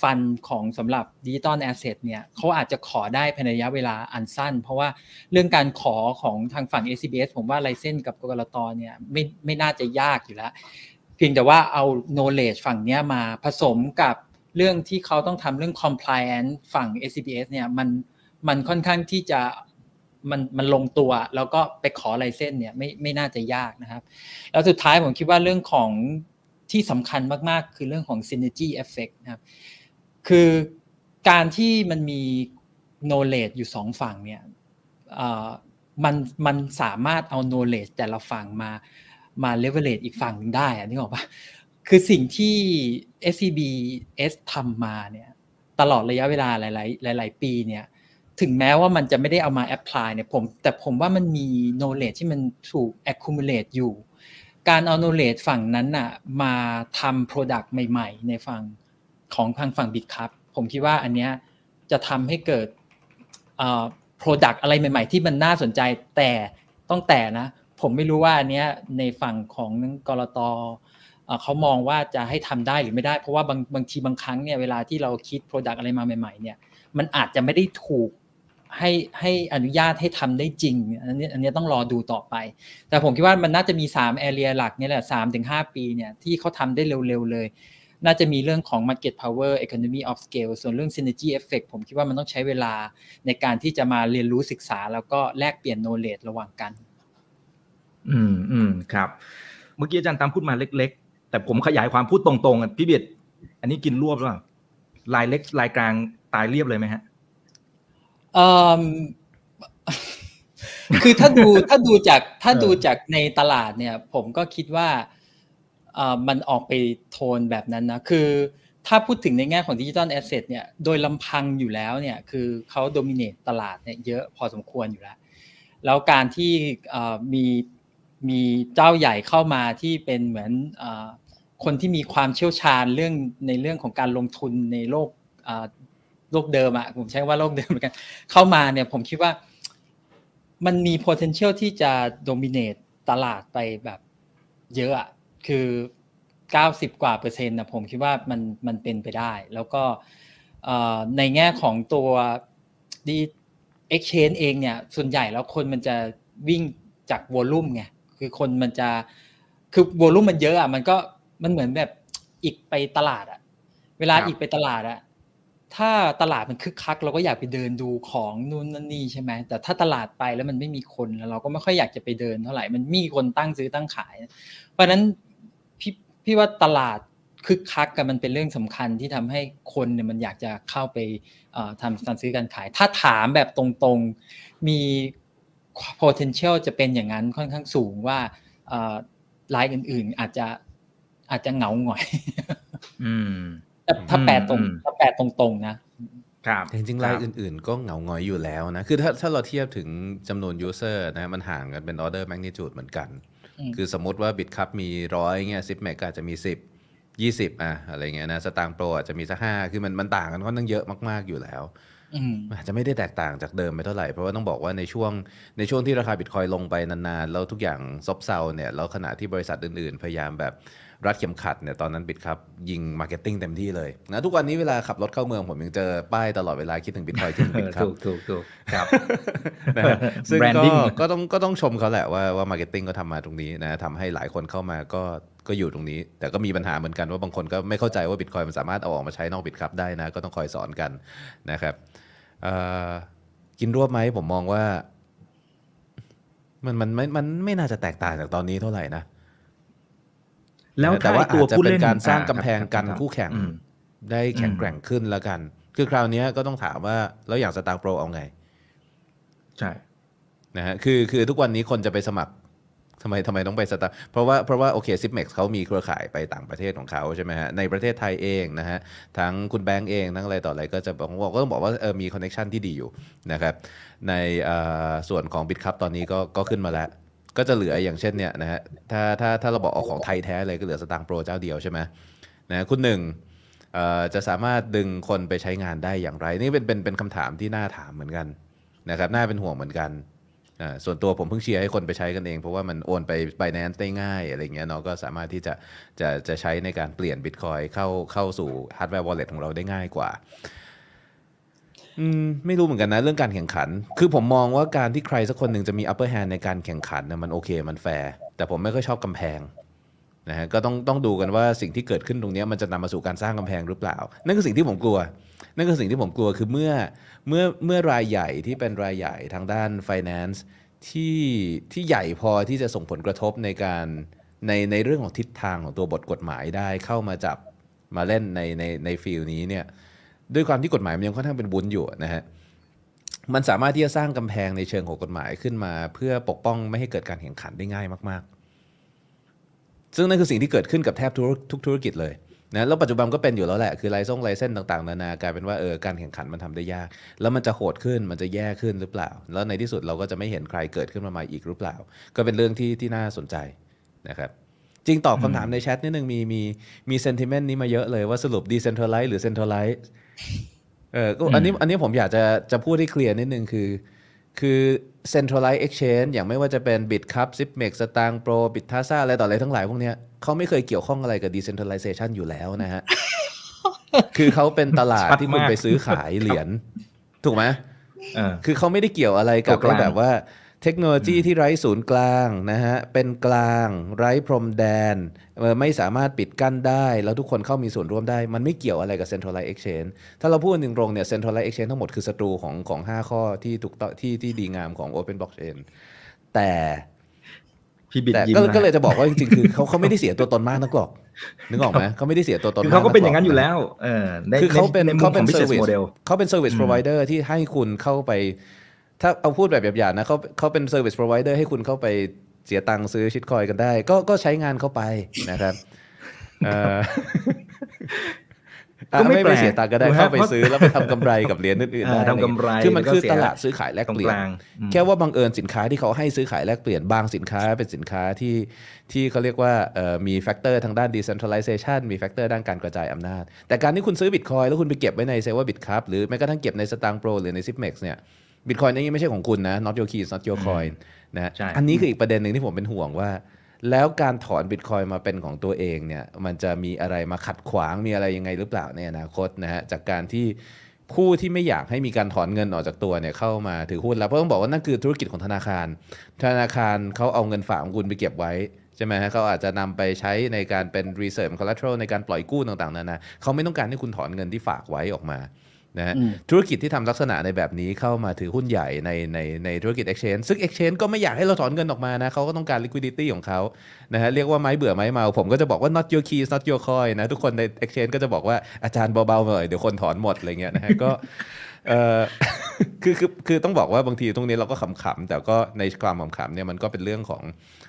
fund ของสำหรับ digital asset เนี่ยเขาอาจจะขอได้ภายในระยะเวลาอันสั้น เพราะว่าเรื่องการขอของทางฝั่ง SCBS ผมว่า license กับ ก.ล.ต.เนี่ยไม่ไม่น่าจะยากอยู่แล้ว เพียงแต่ว่าเอา knowledge ฝั่งนี้มาผสมกับเรื่องที่เขาต้องทำเรื่อง compliance ฝั่ง SCBS เนี่ยมันมันค่อนข้างที่จะมันมันลงตัวแล้วก็ไปขอไลเส้นเนี่ยไม่ไม่น่าจะยากนะครับ แล้วสุดท้ายผมคิดว่าเรื่องของ ที่สำคัญมากๆ คือเรื่องของ synergy effect นะครับ คือการที่มันมี knowledge อยู่สองฝั่งเนี่ยมันมันสามารถเอา knowledge แต่ละฝั่งมามา leverage อีกฝั่งหนึ่งได้อะนี่บอกปะคือสิ่งที่ SCBS ทำมาเนี่ยตลอดระยะเวลาหลาย ๆ หลาย ๆ ปีเนี่ยถึงแม้ว่ามันจะไม่ได้เอามาแอพพลายเนี่ยผมแต่ผมว่ามันมี knowledge ที่มันถูก accumulate อยู่ การเอา knowledge ฝั่งนั้นน่ะมาทำ product ใหม่ ๆ ในฝั่งของทางฝั่งบิตครับผมคิดว่าอันเนี้ยจะทำให้เกิด product อะไรใหม่ ๆ ที่มันน่าสนใจแต่ต้องแต่นะ ผมไม่รู้ว่าอันเนี้ยในฝั่งของกรตเขามองว่าจะให้ทำได้หรือไม่ได้ เพราะว่าบางบางทีบางครั้งเนี่ยเวลาที่เราคิด Product อะไรมาใหม่ ๆ เนี่ยมันอาจจะไม่ได้ถูก ให้ให้อนุญาตให้ทำได้จริงอันนี้อันนี้ต้องรอดูต่อไป แต่ผมคิดว่ามันน่าจะมี3 area หลักนี่แหละ3ถึง5ปีเนี่ยที่เขาทำได้เร็วๆเลย น่าจะมีเรื่องของ market power economy of scale ส่วนเรื่อง synergy effect ผมคิดว่ามันต้องใช้เวลาในการที่จะมาเรียนรู้ศึกษา แล้วก็แลกเปลี่ยน knowledge ระหว่างกัน อืมอืมครับ เมื่อกี้อาจารย์ตามพูดมาเล็ก ๆ แต่ผมขยายความพูดตรงๆพี่เบียดอันนี้กินรวบหรือเปล่าลายเล็กลายกลางตายเรียบเลยไหมฮะ คือถ้าดูถ้าดูจากถ้าดูจากในตลาดเนี่ย ผมก็คิดว่ามันออกไปโทนแบบนั้นนะคือถ้าพูดถึงในแง่ของดิจิทัลแอสเซทเนี่ยโดยลำพังอยู่แล้วเนี่ยคือเขาโดมิเนตตลาดเนี่ยเยอะพอสมควรอยู่แล้ว แล้วการที่มีมีเจ้าใหญ่เข้ามาที่เป็นเหมือนคนที่มีความเชี่ยวชาญเรื่องในเรื่องของการลงทุนในโลก โลกเดิมอะผมใช้ว่าโลกเดิมเหมือนกัน เข้ามาเนี่ยผมคิดว่ามันมี potential ที่จะ dominate ตลาดไปแบบเยอะอะคือ 90 กว่าเปอร์เซ็นต์นะผมคิดว่ามันมันเป็นไปได้ แล้วก็ในแง่ของตัวดี exchange เองเนี่ย ส่วนใหญ่แล้วคนมันจะวิ่งจากวอลลุ่มไงคือคนมันจะคือวอลลุ่มมันเยอะอะมันก็มันเหมือนแบบอีกไปตลาดอะ เวลาอีกไปตลาดอะ ถ้าตลาดมันคึกคัก เราก็อยากไปเดินดูของนู่นนั่นนี่ใช่ไหมแต่ถ้าตลาดไปแล้วมันไม่มีคนเราก็ไม่ค่อยอยากจะไปเดินเท่าไหร่มันมีคนตั้งซื้อตั้งขาย เพราะฉะนั้นพี่พี่ว่าตลาดคึกคักกันมันเป็นเรื่องสำคัญที่ทำให้คนเนี่ยมันอยากจะเข้าไปทำการซื้อการขาย ถ้าถามแบบตรงๆมี potential จะเป็นอย่างนั้นค่อนข้างสูงว่ารายอื่น ๆ อาจจะอาจจะเหงาหงอย อืม ถ้าแปลตรงถ้าแปลตรงๆนะครับจริงๆรายอื่นๆ ก็เหงาหงอยอยู่แล้วนะ คือถ้าถ้าเราเทียบถึงจำนวน user นะมันห่างกันเป็น order magnitude เหมือนกัน คือสมมติว่า Bitkub มีร้อยเงี้ย Zipmex อาจจะมีสิบยี่สิบอะอะไรเงี้ยนะ Satang Pro อาจจะมีสักห้าคือมันมันต่างกันค่อนข้างเยอะมากๆอยู่แล้วอาจจะไม่ได้แตกต่างจากเดิมไปเท่าไหร่ เพราะว่าต้องบอกว่าในช่วงในช่วงที่ราคาบิตคอยลงไปนานๆ แล้วทุกอย่างซบเซาเนี่ยแล้วขณะที่บริษัทอื่นๆ พยายามแบบ รัดเข็มขัดเนี่ยตอนนั้น Bitkub ยิง marketing เต็มที่เลยนะทุกวันนี้เวลาขับรถเข้าเมืองผมยังเจอป้ายตลอดเวลาคิดถึงบิตคอยคิดถึง Bitkub ถูกถูกถูกครับซึ่งก็ก็ต้องก็ต้องชมเขาแหละว่าว่า marketing ก็ทำมาตรงนี้นะทำให้หลายคนเข้ามาก็ก็อยู่ตรงนี้ แต่ก็มีปัญหาเหมือนกันว่าบางคนก็ไม่เข้าใจว่าบิตคอยมันสามารถเอาออกมาใช้นอก Bitkub ได้นะ ก็ต้องคอยสอนกันนะครับกินรวบไหมผมมองว่า มันมันไม่มันไม่น่าจะแตกต่างจากตอนนี้เท่าไหร่นะ แล้วแต่ว่าอาจจะเป็นการสร้างกำแพงกันคู่แข่งได้แข็งแกร่งขึ้นแล้วกัน คือคราวนี้ก็ต้องถามว่า แล้วอย่าง Satang Pro เอาไง ใช่นะฮะคือคือทุกวันนี้คนจะไปสมัครทำไมทำไมต้องไป Satang เพราะว่าเพราะว่าโอเค Zipmex เขามีเครือข่ายไปต่างประเทศของเขาใช่ไหมฮะในประเทศไทยเองนะฮะทั้งคุณแบงก์เองทั้งอะไรต่ออะไรก็จะบอกก็ต้องบอกว่าเออมี connection ที่ดีอยู่นะครับในส่วนของ Bitkub ตอนนี้ก็ก็ขึ้นมาแล้ว ก็จะเหลืออย่างเช่นเนี่ยนะฮะถ้าถ้าถ้าเราบอกเอาของไทยแท้เลยก็เหลือ Satang Pro เจ้าเดียวใช่ไหมนะคุณหนึ่งจะสามารถดึงคนไปใช้งานได้อย่างไร นี่เป็นเป็นเป็นคำถามที่น่าถามเหมือนกันนะครับน่าเป็นห่วงเหมือนกันอ่าส่วนตัวผมเพิ่งเชียร์ให้คนไปใช้กันเอง เพราะว่ามันโอนไป Binance ได้ง่ายอะไรเงี้ยเนาะก็สามารถที่จะจะจะใช้ในการเปลี่ยน Bitcoin เข้าเข้าสู่ hardware wallet ของเราได้ง่ายกว่า อืมไม่รู้เหมือนกันนะเรื่องการแข่งขัน คือผมมองว่าการที่ใครสักคนหนึ่งจะมี upper hand ในการแข่งขันนะมันโอเคมันแฟร์แต่ผมไม่ค่อยชอบกำแพงนะฮะก็ต้องต้องดูกันว่าสิ่งที่เกิดขึ้นตรงนี้มันจะนำมาสู่การสร้างกำแพงหรือเปล่า นั่นคือสิ่งที่ผมกลัว นั่นคือสิ่งที่ผมกลัวคือเมื่อเมื่อเมื่อรายใหญ่ที่เป็นรายใหญ่ทางด้าน finance ที่ที่ใหญ่พอที่จะส่งผลกระทบในการในในเรื่องของทิศทางของตัวบทกฎหมายได้เข้ามาจับมาเล่นในในในฟิลนี้เนี่ย ด้วยความที่กฎหมายมันยังค่อนข้างเป็นบุญอยู่นะฮะมันสามารถที่จะสร้างกำแพงในเชิงของกฎหมายขึ้นมา เพื่อปกป้องไม่ให้เกิดการแข่งขันได้ง่ายมาก ๆ ซึ่งนั่นคือสิ่งที่เกิดขึ้นกับแทบทุกทุกธุรกิจเลยนะแล้วปัจจุบันก็เป็นอยู่แล้วแหละคือไลซ่งไลเส้นต่างๆนานากลายเป็นว่าเออการแข่งขันมันทำได้ยาก แล้วมันจะโหดขึ้นมันจะแย่ขึ้นหรือเปล่า แล้วในที่สุดเราก็จะไม่เห็นใครเกิดขึ้นมาใหม่อีกหรือเปล่า ก็เป็นเรื่องที่ที่น่าสนใจนะครับจริงตอบคำถามในแชทนิดนึงมีมีมีเซนติเมนต์นี้มาเยอะเลยว่าสรุป decentralize หรือ centralize เออก็อันนี้อันนี้ผมอยากจะจะพูดให้เคลียร์นิดนึงคือ คือ centralized exchange อย่างไม่ว่าจะเป็น Bitcup Zipmex Stang Pro Bitasa อะไรต่ออะไรทั้งหลายพวกเนี้ยเขาไม่เคยเกี่ยวข้องอะไรกับ decentralization อยู่แล้วนะฮะ คือเขาเป็นตลาดชัดที่คุณมากไปซื้อขายเหรียญถูกไหมเออคือเขาไม่ได้เกี่ยวอะไรกับตัวกลางไอ้แบบว่า เทคโนโลยีที่ไร้ศูนย์กลางนะฮะเป็นกลางไร้พรมแดนเอ่อไม่สามารถปิดกั้นได้ แล้วทุกคนเข้ามีส่วนร่วมได้ มันไม่เกี่ยวอะไรกับ centralized exchange ถ้าเราพูดกันตรงๆเนี่ย centralized exchange ทั้งหมดคือศัตรูของของห้าข้อที่ถูกต้องที่ที่ดีงามของ open blockchain แต่พี่บิดแต่ยิ้มก็นะก็เลยจะบอกว่าจริงๆ คือเขาเขาไม่ได้เสียตัวตนมากนักหรอกนึกออกไหมเขาไม่ได้เสียตัวตนคือมากเขาก็เป็นอย่างนั้นกอยู่หรแล้วเออในคือเขาเป็นในมุมเขาขเป็อนง business service model เขาเป็น service provider ที่ให้คุณเข้าไป ถ้าเอาพูดแบบหยาบๆนะเขาเขาเป็น service provider ให้คุณเข้าไปเสียตังค์ซื้อชิตคอยกันได้ ก็ก็ใช้งานเข้าไปนะครับเอ่อก็ไม่ไม่แปลไม่กเสียตังค์ก็ได้ถูกไหมเข้าไปเพราะซื้อแล้วไปทำกำไรกับเหรียญอื่นๆอ่าได้ทำกำไรคือมันแล้วก็คือเสียตลาดซื้อขายแลกตรงเปลี่ยกนลางอืมแค่ว่าบังเอิญสินค้าที่เขาให้ซื้อขายแลกเปลี่ยนบางสินค้าเป็นสินค้าที่ที่เขาเรียกว่าเอ่อมี factor ทางด้าน decentralization มี factor ด้านการกระจายอำนาจ แต่การที่คุณซื้อบิตคอยแล้วคุณไปเก็บไว้ในเซว่า Bitkub หรือแม้กระทั่งเก็บใน Satang Pro หรือใน Zipmex เนี่ย บิตคอยนี่ไม่ใช่ของคุณนะ not your keys not your coin นะฮะใช่อันนี้คืออีกประเด็นหนึ่งที่ผมเป็นห่วงว่า แล้วการถอนบิตคอยมาเป็นของตัวเองเนี่ยมันจะมีอะไรมาขัดขวางมีอะไรยังไงหรือเปล่าในอนาคตนะฮะจากการที่ผู้ที่ไม่อยากให้มีการถอนเงินออกจากตัวเนี่ยเข้ามาถือหุ้นแล้วเพราะต้องบอกว่านั่นคือธุรกิจของธนาคาร ธนาคารเขาเอาเงินฝากของคุณไปเก็บไว้ใช่ไหมฮะเขาอาจจะนำไปใช้ในการเป็น reserve collateral ในการปล่อยกู้ต่างๆนานาเขาไม่ต้องการให้คุณถอนเงินที่ฝากไว้ออกมา นะฮะอืมธุรกิจที่ทำลักษณะในแบบนี้เข้ามาถือหุ้นใหญ่ในในในธุรกิจ exchange ซึ่ง exchange ก็ไม่อยากให้เราถอนเงินออกมานะเขาก็ต้องการ liquidity ของเขานะฮะเรียกว่าไม้เบื่อไม้เมา ผมก็จะบอกว่า not your keys not your coin นะทุกคนใน exchange ก็จะบอกว่าอาจารย์เบาๆหน่อยเดี๋ยวคนถอนหมดอะไรเงี้ยนะฮะก็เออคือคือคือต้องบอกว่าบางทีตรงนี้เราก็ขำๆแต่ก็ในความขำๆเนี่ยมันก็เป็นเรื่องของ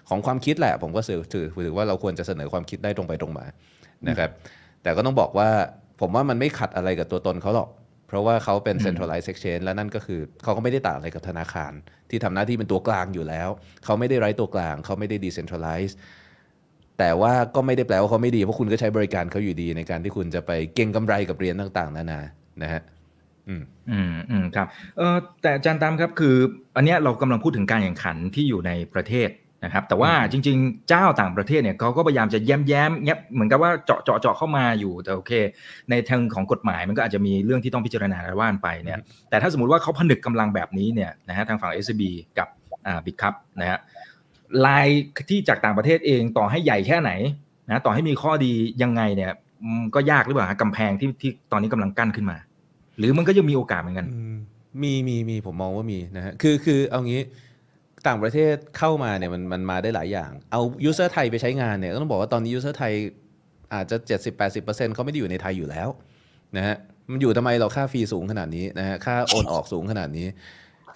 ของความคิดแหละ ผมก็ถือถือถือว่าเราควรจะเสนอความคิดได้ตรงไปตรงมานะครับ แต่ก็ต้องบอกว่าผมว่ามันไม่ขัดอะไรกับตัวตนเขาหรอก เพราะว่าเขาเป็น centralized exchange และนั่นก็คือเขาก็ไม่ได้ต่างอะไรกับธนาคาร ที่ทำหน้าที่เป็นตัวกลางอยู่แล้ว เขาไม่ได้ไร้ตัวกลาง เขาไม่ได้ decentralize แต่ว่าก็ไม่ได้แปลว่าเขาไม่ดี เพราะคุณก็ใช้บริการเขาอยู่ดีในการที่คุณจะไปเก็งกำไรกับเหรียญต่างๆนานานะฮะอืมอืมอืมครับเออแต่อาจารย์ตามครับคือ อันเนี้ยเรากำลังพูดถึงการแข่งขันที่อยู่ในประเทศ นะครับแต่ว่าจริง ๆ เจ้าต่างประเทศเนี่ยเขาก็พยายามจะแย้มแย้มๆแยบเหมือนกับว่าเจาะเจาะเจาะเข้ามาอยู่แต่โอเค ในทางของกฎหมายมันก็อาจจะมีเรื่องที่ต้องพิจารณาและว่านไปเนี่ยแต่ถ้าสมมติว่าเขาผนึกกำลังแบบนี้เนี่ยนะฮะทางฝั่ง SCB กับอ่า Bitkub นะฮะรายที่จากต่างประเทศเองต่อให้ใหญ่แค่ไหนนะต่อให้มีข้อดียังไงเนี่ยอืมก็ยากหรือเปล่าฮะกำแพงที่ที่ตอนนี้กำลังกั้นขึ้นมา หรือมันก็ยังมีโอกาสเหมือนกันอืมมีมีมีผมมองว่ามีนะฮะคือคือเอางี้ ต่างประเทศเข้ามาเนี่ยมันมันมาได้หลายอย่าง เอา user ไทยไปใช้งานเนี่ยต้องบอกว่าตอนนี้ user ไทยอาจจะ 70-80%เขาไม่ได้อยู่ในไทยอยู่แล้วนะฮะมันอยู่ทำไมเราค่า fee สูงขนาดนี้นะฮะค่าโอนออกสูงขนาดนี้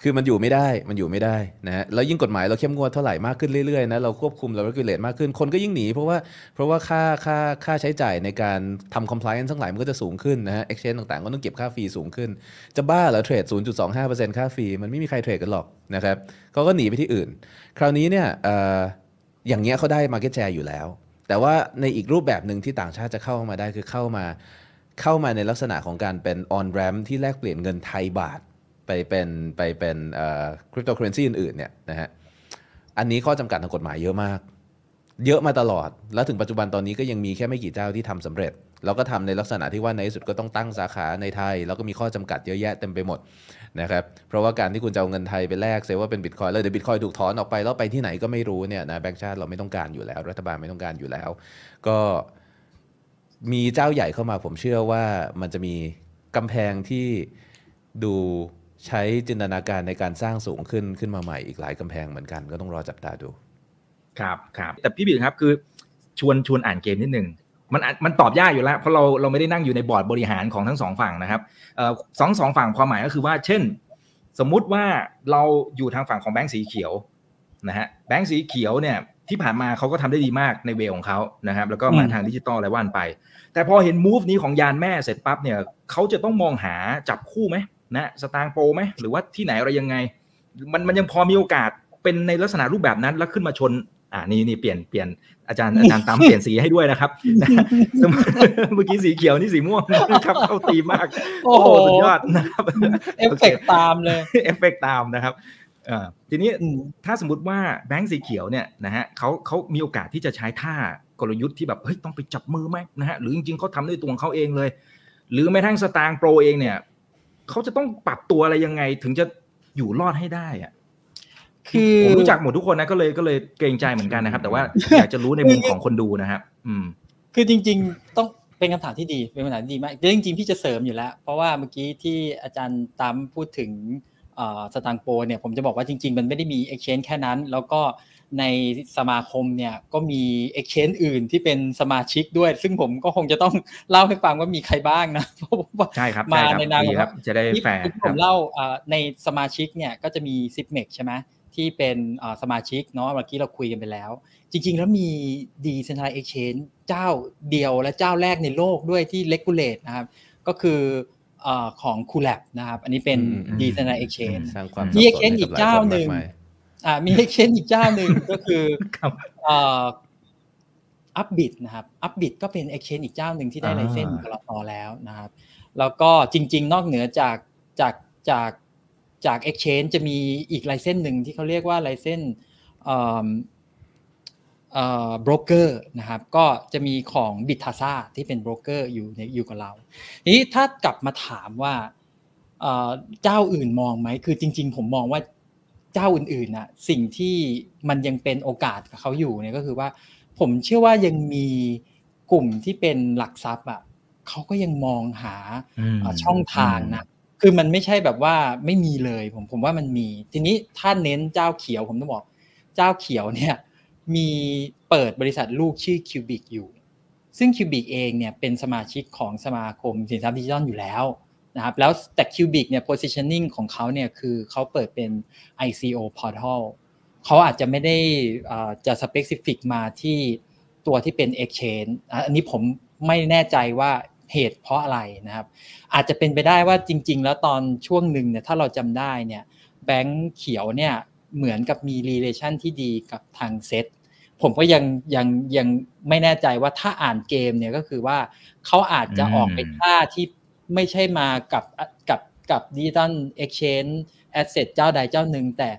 คือมันอยู่ไม่ได้มันอยู่ไม่ได้นะฮะแล้วยิ่งกฎหมายเราเข้มงวดเท่าไหร่มากขึ้นเรื่อยๆนะเราควบคุมเรา regulate มากขึ้นคนก็ยิ่งหนีเพราะว่าเพราะว่าค่าค่าค่าใช้จ่ายในการทำ compliance ทั้งหลายมันก็จะสูงขึ้นนะฮะ exchange ต่างๆ ก็ต้องเก็บค่าฟรีสูงขึ้น จะบ้าเหรอเทรด 0.25%ค่าฟรีมันไม่มีใครเทรดกันหรอกนะครับเขาก็หนีไปที่อื่น คราวนี้เนี่ยอออย่างเงี้ยเขาได้ market share อยู่แล้ว แต่ว่าในอีกรูปแบบหนึ่งที่ต่างชาติจะเข้ามาได้คือเข้ามาเข้ามาในลักษณะของการเป็น on ramp ที่แลกเปลี่ยนเงินไทยบาท ไปเป็นไปเป็นคริปโตเคอเรนซีอื่นๆเนี่ยนะฮะอันนี้ข้อจำกัดทางกฎหมายเยอะมาก เยอะมาตลอด แล้วถึงปัจจุบันตอนนี้ก็ยังมีแค่ไม่กี่เจ้าที่ทำสำเร็จ แล้วก็ทำในลักษณะที่ว่าในที่สุดก็ต้องตั้งสาขาในไทย แล้วก็มีข้อจำกัดเยอะแยะเต็มไปหมดนะครับเพราะว่าการที่คุณจะเอาเงินไทยไปแลกเซว่าเป็นบิตคอยแล้วเดี๋ยวบิตคอยถูกถอนออกไปแล้วไปที่ไหนก็ไม่รู้เนี่ยนะแบงก์ชาติเราไม่ต้องการอยู่แล้ว รัฐบาลไม่ต้องการอยู่แล้ว ก็มีเจ้าใหญ่เข้ามาผมเชื่อว่ามันจะมีกำแพงที่ดู ใช้จินตนาการในการสร้างสูงขึ้นขึ้นมาใหม่อีกหลายกำแพงเหมือนกันก็ต้องรอจับตาดู ครับครับแต่พี่บิ๊กครับคือชวนชวนอ่านเกมนิดหนึ่งมันมันตอบยากอยู่แล้วเพราะเราเราไม่ได้นั่งอยู่ในบอร์ดบริหารของทั้งสองฝั่งนะครับสองสองฝั่งความหมายก็คือว่า เช่น สมมุติว่าเราอยู่ทางฝั่งของแบงก์สีเขียวนะฮะแบงก์สีเขียวเนี่ยที่ผ่านมาเขาก็ทำได้ดีมากในเวของเขานะครับ แล้วก็มาทางดิจิตอลอะไรว่ากันไป แต่พอเห็น move นี้ของยานแม่เสร็จปั๊บเนี่ยเขาจะต้องมองหาจับคู่ไหม นะ Satang Pro ไหมหรือว่าที่ไหนอะไรยังไง มันมันยังพอมีโอกาสเป็นในลักษณะรูปแบบนั้นแล้วขึ้นมาชนอ่านี่นี่เปลี่ยนเปลี่ยนอาจารย์อาจารย์ตามเปลี่ยนสีให้ด้วยนะครับเมื่อกี้สีเขียวนี่สีม่วงนะครับเข้าธีมมาก โอ้โหสุดยอดนะครับเอฟเฟกตามเลยเอฟเฟกตามนะครับทีนี้ถ้าสมมติว่าแบงก์สีเขียวเนี่ยนะฮะเขาเขามีโอกาสที่จะใช้ท่ากลยุทธ์ที่แบบเฮ้ยต้องไปจับมือไหมนะฮะหรือจริงๆเขาทำด้วยตัวของเขาเองเลย หรือแม้ทั้งสตางค์โปรเองเนี่ย เขาจะต้องปรับตัวอะไรยังไง ถึงจะอยู่รอดให้ได้อะคือผมรู้จักหมดทุกคนนะก็เลยก็เลยเกรงใจเหมือนกันนะครับ แต่ว่าอยากจะรู้ในมุมของคนดูนะครับ อืม คือจริง ๆ ต้องเป็นคำถามที่ดีเป็นคำถามที่ดีมากจริงๆพี่จะเสริมอยู่แล้ว เพราะว่าเมื่อกี้ที่อาจารย์ตามพูดถึงสตางโปเนี่ยผมจะบอกว่าจริง ๆ มันไม่ได้มี exchange แค่นั้น แล้วก็ ในสมาคมเนี่ยก็มี exchange อื่นที่เป็นสมาชิกด้วย ซึ่งผมก็คงจะต้องเล่าให้ฟังว่ามีใครบ้างนะเพราะว่าใช่ครับมาในนามครับจะได้แฟร์ผมเล่าในสมาชิกเนี่ยก็จะมี s i p m e x ใช่ไหมที่เป็นสมาชิกเนาะเมื่อกี้เราคุยกันไปแล้ว จริง ๆ แล้วมี Decentralized Exchange เจ้าเดียวและเจ้าแรกในโลกด้วยที่ regulate นะครับ ก็คือของคูล a b นะครับ อันนี้เป็น Decentralized Exchange มี Exchange อีกเจ้าหนึ่ง อ่ามี Exchange อีกเจ้าหนึ่งก็คือ Upbit นะครับ Upbit ก็เป็น Exchange อีกเจ้าหนึ่งที่ได้ license ก.ล.ต.แล้วนะครับ แล้วก็จริง ๆ นอกเหนือจากจากจากจาก Exchange จะมีอีก license หนึ่งที่เขาเรียกว่า license broker นะครับก็จะมีของบิทาซาที่เป็นบรกเกอร์อยู่ในอยู่กับเรานี้ถ้ากลับมาถามว่าเจ้าอื่นมองไหมคือจริง ๆ ผมมองว่า เจ้าอื่นๆน่ะสิ่งที่มันยังเป็นโอกาสกับเขาอยู่เนี่ยก็คือว่า ผมเชื่อว่ายังมีกลุ่มที่เป็นหลักทรัพย์อะเขาก็ยังมองหาช่องทางนะคือมันไม่ใช่แบบว่าไม่มีเลยผมผมว่ามันมี ทีนี้ถ้าเน้นเจ้าเขียวผมต้องบอก เจ้าเขียวเนี่ยมีเปิดบริษัทลูกชื่อ Cubic อยู่ ซึ่ง Cubic เองเนี่ยเป็นสมาชิกของสมาคมสินทรัพย์ดิจิทัลอยู่แล้ว นะครับแล้วแต่ Cubic เนี่ย positioning ของเขาเนี่ยคือเขาเปิดเป็น ICO portal เขาอาจจะไม่ได้จะ specific มาที่ตัวที่เป็น exchange อันนี้ผมไม่แน่ใจว่าเหตุเพราะอะไรนะครับ อาจจะเป็นไปได้ว่าจริง ๆ แล้วตอนช่วงหนึ่งเนี่ยถ้าเราจำได้เนี่ยแบงค์เขียวเนี่ยเหมือนกับมี relation ที่ดีกับทางเซตผมก็ยังยังยังไม่แน่ใจว่าถ้าอ่านเกมเนี่ยก็คือว่าเขาอาจจะออกไปท่าที่ ไม่ใช่มากับกับกับดิจิตอลเอ็กชแนนแอสเซทเจ้าใดเจ้าหนึ่ง แต่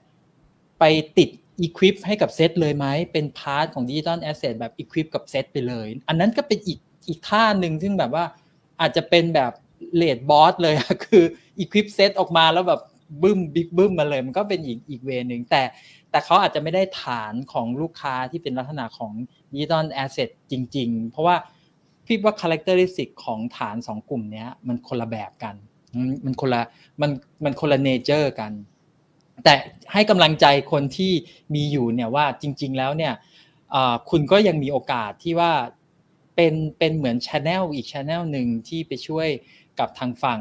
ไปติดอีควิปให้กับเซตเลยไหมเป็นพาร์ทของดิจิตอลแอสเซทแบบอีควิปกับเซตไปเลย อันนั้นก็เป็นอีกอีกท่าหนึ่งซึ่งแบบว่าอาจจะเป็นแบบเลดบอสเลยคืออีควิปเซตออกมาแล้วแบบบึ้มบิ๊กบึ้มมาเลย มันก็เป็นอีกอีกเวนึงแต่แต่เขาอาจจะไม่ได้ฐานของลูกค้าที่เป็นลักษณะของดิจิตอลแอสเซทจริง ๆ เพราะว่า พี่ว่าคุณลักษณะของฐานสองกลุ่มนี้มันคนละแบบกัน มันคนละมันมันคนละเนเจอร์กัน แต่ให้กำลังใจคนที่มีอยู่เนี่ยว่าจริง ๆ แล้วเนี่ยคุณก็ยังมีโอกาสที่ว่าเป็นเป็นเหมือนชแนลอีกชแนลหนึ่งที่ไปช่วยกับทางฝั่ง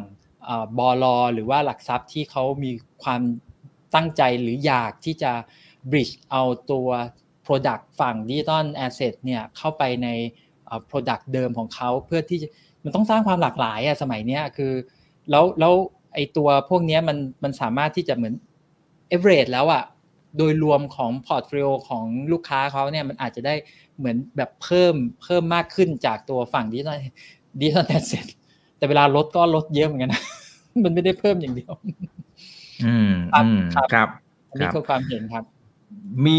บอลหรือว่าหลักทรัพย์ที่เขามีความตั้งใจหรืออยากที่จะ bridge เอาตัว product ฝั่ง digital asset เนี่ยเข้าไปใน product เดิมของเขาเพื่อที่มันต้องสร้างความหลากหลายอะสมัยนี้คือ แล้วแล้วไอตัวพวกนี้มันมันสามารถที่จะเหมือน average แล้วอะโดยรวมของ portfolio ของลูกค้าเขาเนี่ยมันอาจจะได้เหมือนแบบเพิ่มเพิ่มมากขึ้นจากตัวฝั่ง digital digital asset แต่เวลาลดก็ลดเยอะเหมือนกันนะมันไม่ได้เพิ่มอย่างเดียว อืมครับอืมครับครับอันนี้ครับคือความเห็นครับ มี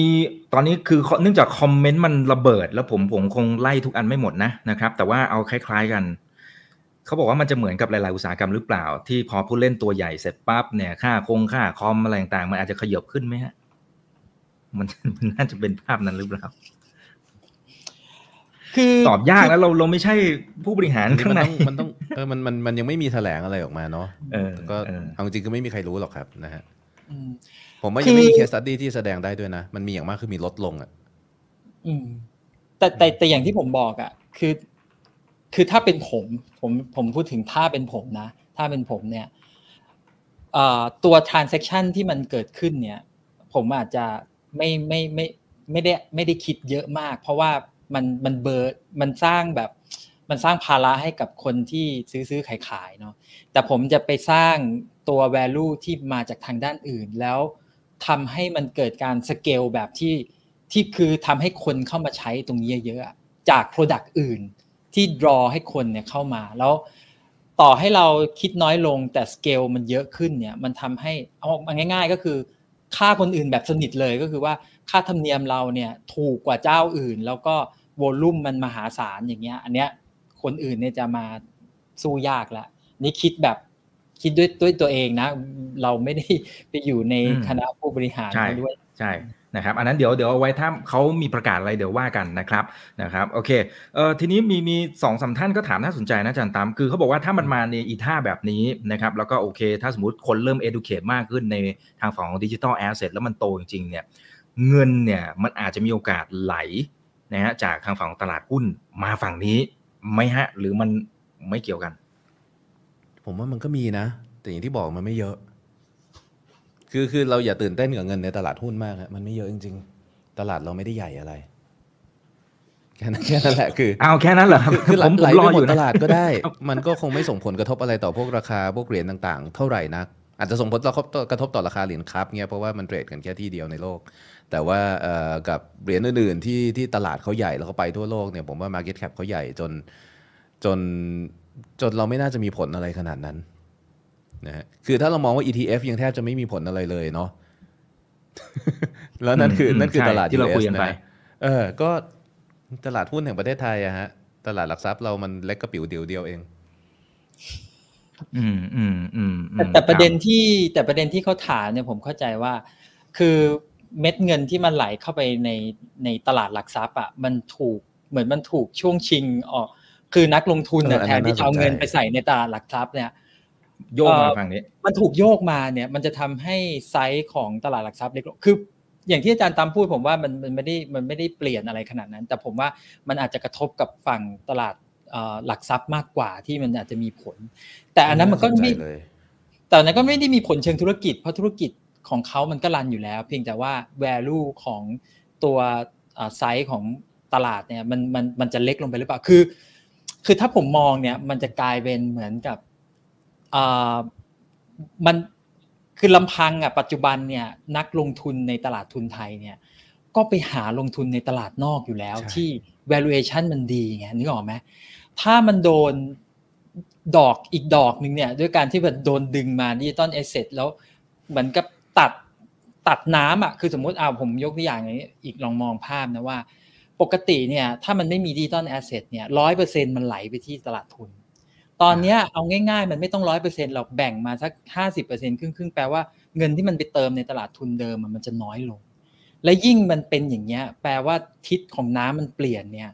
ตอนนี้คือเนื่องจาก comment มันระเบิด แล้วผมผมคงไล่ทุกอันไม่หมดนะนะครับ แต่ว่าเอาคล้าย ๆกันเขาบอกว่ามันจะเหมือนกับหลายๆอุตสาหกรรมหรือเปล่า ที่พอผู้เล่นตัวใหญ่เสร็จปั๊บเนี่ยค่าคอมค่าคอมอะไรต่างๆมันอาจจะขยับขึ้นไหมฮะมันมันน่าจะเป็นภาพนั้นหรือเปล่าคือตอบยากแล้วเราเราไม่ใช่ผู้บริหารอันนี้ข้างในมันต้องมันต้องเออมันมันมันยังไม่มีแถลงอะไรออกมาเนาะเออก็เออเอาจริงๆก็ไม่มีใครรู้หรอกครับนะฮะอืม ผมว่ายังไม่มีเคสตัดดี้ที่แสดงได้ด้วยนะ มันมีอย่างมากคือมีลดลงอะอืม แต่แต่แต่อย่างที่ผมบอกอะ่ะ คือ คือถ้าเป็นผม ผมผมพูดถึงถ้าเป็นผมนะ ถ้าเป็นผมเนี่ยตัว transaction ที่มันเกิดขึ้นเนี่ย ผมอาจจะไม่ไม่ไม่ไม่ได้ไม่ได้คิดเยอะมาก เพราะว่ามันมันเบิร์ดมันสร้างแบบ มันสร้างภาระให้กับคนที่ซื้อซื้อขายขายเนาะแต่ผมจะไปสร้างตัว value ที่มาจากทางด้านอื่นแล้ว ทำให้มันเกิดการสเกลแบบที่ที่คือทำให้คนเข้ามาใช้ตรงนี้เยอะๆจาก Product อื่นที่ draw ให้คนเนี่ยเข้ามาแล้วต่อให้เราคิดน้อยลงแต่สเกลมันเยอะขึ้นเนี่ยมันทำให้เอาง่าย ๆ ก็คือค่าคนอื่นแบบสนิทเลยก็คือว่าค่าธรรมเนียมเราเนี่ยถูกกว่าเจ้าอื่น แล้วก็โวลุ่มมันมหาศาลอย่างเงี้ย อันเนี้ยคนอื่นเนี่ยจะมาสู้ยากละนี่คิดแบบ คิดด้วยด้วยตัวเองนะ เราไม่ได้ไปอยู่ในอืมคณะผู้บริหารใช่เขาด้วยใช่นะครับอันนั้นเดี๋ยวเดี๋ยวเอาไว้ถ้าเขามีประกาศอะไรเดี๋ยวว่ากันนะครับนะครับโอเคเอ่อทีนี้มีมีสองสามท่านก็ถามน่าสนใจนะอาจารย์ตามคือเขาบอกว่าถ้ามันมาในอีท่าแบบนี้นะครับแล้วก็โอเค ถ้าสมมติคนเริ่ม educate มากขึ้นในทางฝั่งของดิจิทัลแอสเซทแล้วมันโตจริงๆเนี่ยเงินเนี่ยมันอาจจะมีโอกาสไหลนะฮะจากทางฝั่งของตลาดหุ้นมาฝั่งนี้ไหมฮะหรือมันไม่เกี่ยวกัน ผมว่ามันก็มีนะ แต่อย่างที่บอกมันไม่เยอะ คือคือเราอย่าตื่นเต้นกับเงินในตลาดหุ้นมากฮะมันไม่เยอะจริง ๆ ตลาดเราไม่ได้ใหญ่อะไรแค่นั้นแค่นั้นแหละคือเอาแค่นั้นเหรอครับคือผมผไหลมรไปอหมอดยู่ตนะลาดก็ได้ มันก็คงไม่ส่งผลกระทบอะไรต่อพวกราคาพวกเหรียญต่างๆ เท่าไหร่นัก อาจจะส่งผลกระทบต่อกระทบต่อราคาเหรียญครับเนี่ยเพราะว่ามันเทรดกันแค่ที่เดียวในโลก แต่ว่าเอ่อกับเหรียญอื่นๆที่ที่ตลาดเขาใหญ่แล้วเขาไปทั่วโลกเนี่ยผมว่า Market Cap เขาใหญ่จนจน จนเราไม่น่าจะมีผลอะไรขนาดนั้นนะฮะคือถ้าเรามองว่า ETF ยังแทบจะไม่มีผลอะไรเลยเนาะแล้วนั่นคืออืมนั่นคือใช่ตลาดที่เรา US คุยกันไปะฮะเออ ก็ตลาดหุ้นแห่งประเทศไทยอะฮะ ตลาดหลักทรัพย์เรามันเล็กกระปิ๋วเดียวเดียวเอง อืมอืมอืมอืแต่มแต่ประเด็นคบที่แต่ประเด็นที่เขาถามเนี่ยผมเข้าใจว่า คือเม็ดเงินที่มันไหลเข้าไปในในตลาดหลักทรัพย์อะมันถูกเหมือนมันถูกช่วงชิงออก คือนักลงทุนเนี่ยเอออันแทนั้นนที่จะเอาเงินน่าสนใจไปใส่ในตลาดหลักทรัพย์เนี่ยโยกมาเอ่อฝั่งนี้ มันถูกโยกมาเนี่ย มันจะทำให้ไซส์ของตลาดหลักทรัพย์เล็กลงคืออย่างที่อาจารย์ตามพูดผมว่ามันมันไม่ได้มันไม่ได้เปลี่ยนอะไรขนาดนั้น แต่ผมว่ามันอาจจะกระทบกับฝั่งตลาดเอ่อหลักทรัพย์มากกว่าที่มันอาจจะมีผล แต่อันนั้นมันก็ไม่แน่ใจเลยแต่อันนั้นก็ไม่ได้มีผลเชิงธุรกิจ เพราะธุรกิจของเขามันก็ run อยู่แล้ว เพียงแต่ว่า value ของตัวไซส์ของตลาดเนี่ยมันมันมันจะเล็กลงไปหรือเปล่าคือ คือถ้าผมมองเนี่ยมันจะกลายเป็นเหมือนกับอ่ามันคือลำพังอะปัจจุบันเนี่ยนักลงทุนในตลาดทุนไทยเนี่ยก็ไปหาลงทุนในตลาดนอกอยู่แล้วใช่ที่ valuation มันดีไงนึกออกไหมถ้ามันโดนดอกอีกดอกหนึ่งเนี่ยด้วยการที่แบบโดนดึงมา digital asset แล้วเหมือนกับตัดตัดน้ำอะคือสมมติเอาผมยกตัวอย่างอย่างนี้อีกลองมองภาพนะว่า ปกติเนี่ยถ้ามันไม่มี digital asset เนี่ยร้อยเปอร์เซ็นมันไหลไปที่ตลาดทุน ตอนเนี้ยเอาง่ายๆ มันไม่ต้องร้อยเปอร์เซ็นหรอกแบ่งมาสักห้าสิบเปอร์เซ็นครึ่งครึ่งๆ แปลว่าเงินที่มันไปเติมในตลาดทุนเดิมอะมันจะน้อยลง และยิ่งมันเป็นอย่างเงี้ยแปลว่าทิศของน้ำมันเปลี่ยนเนี่ย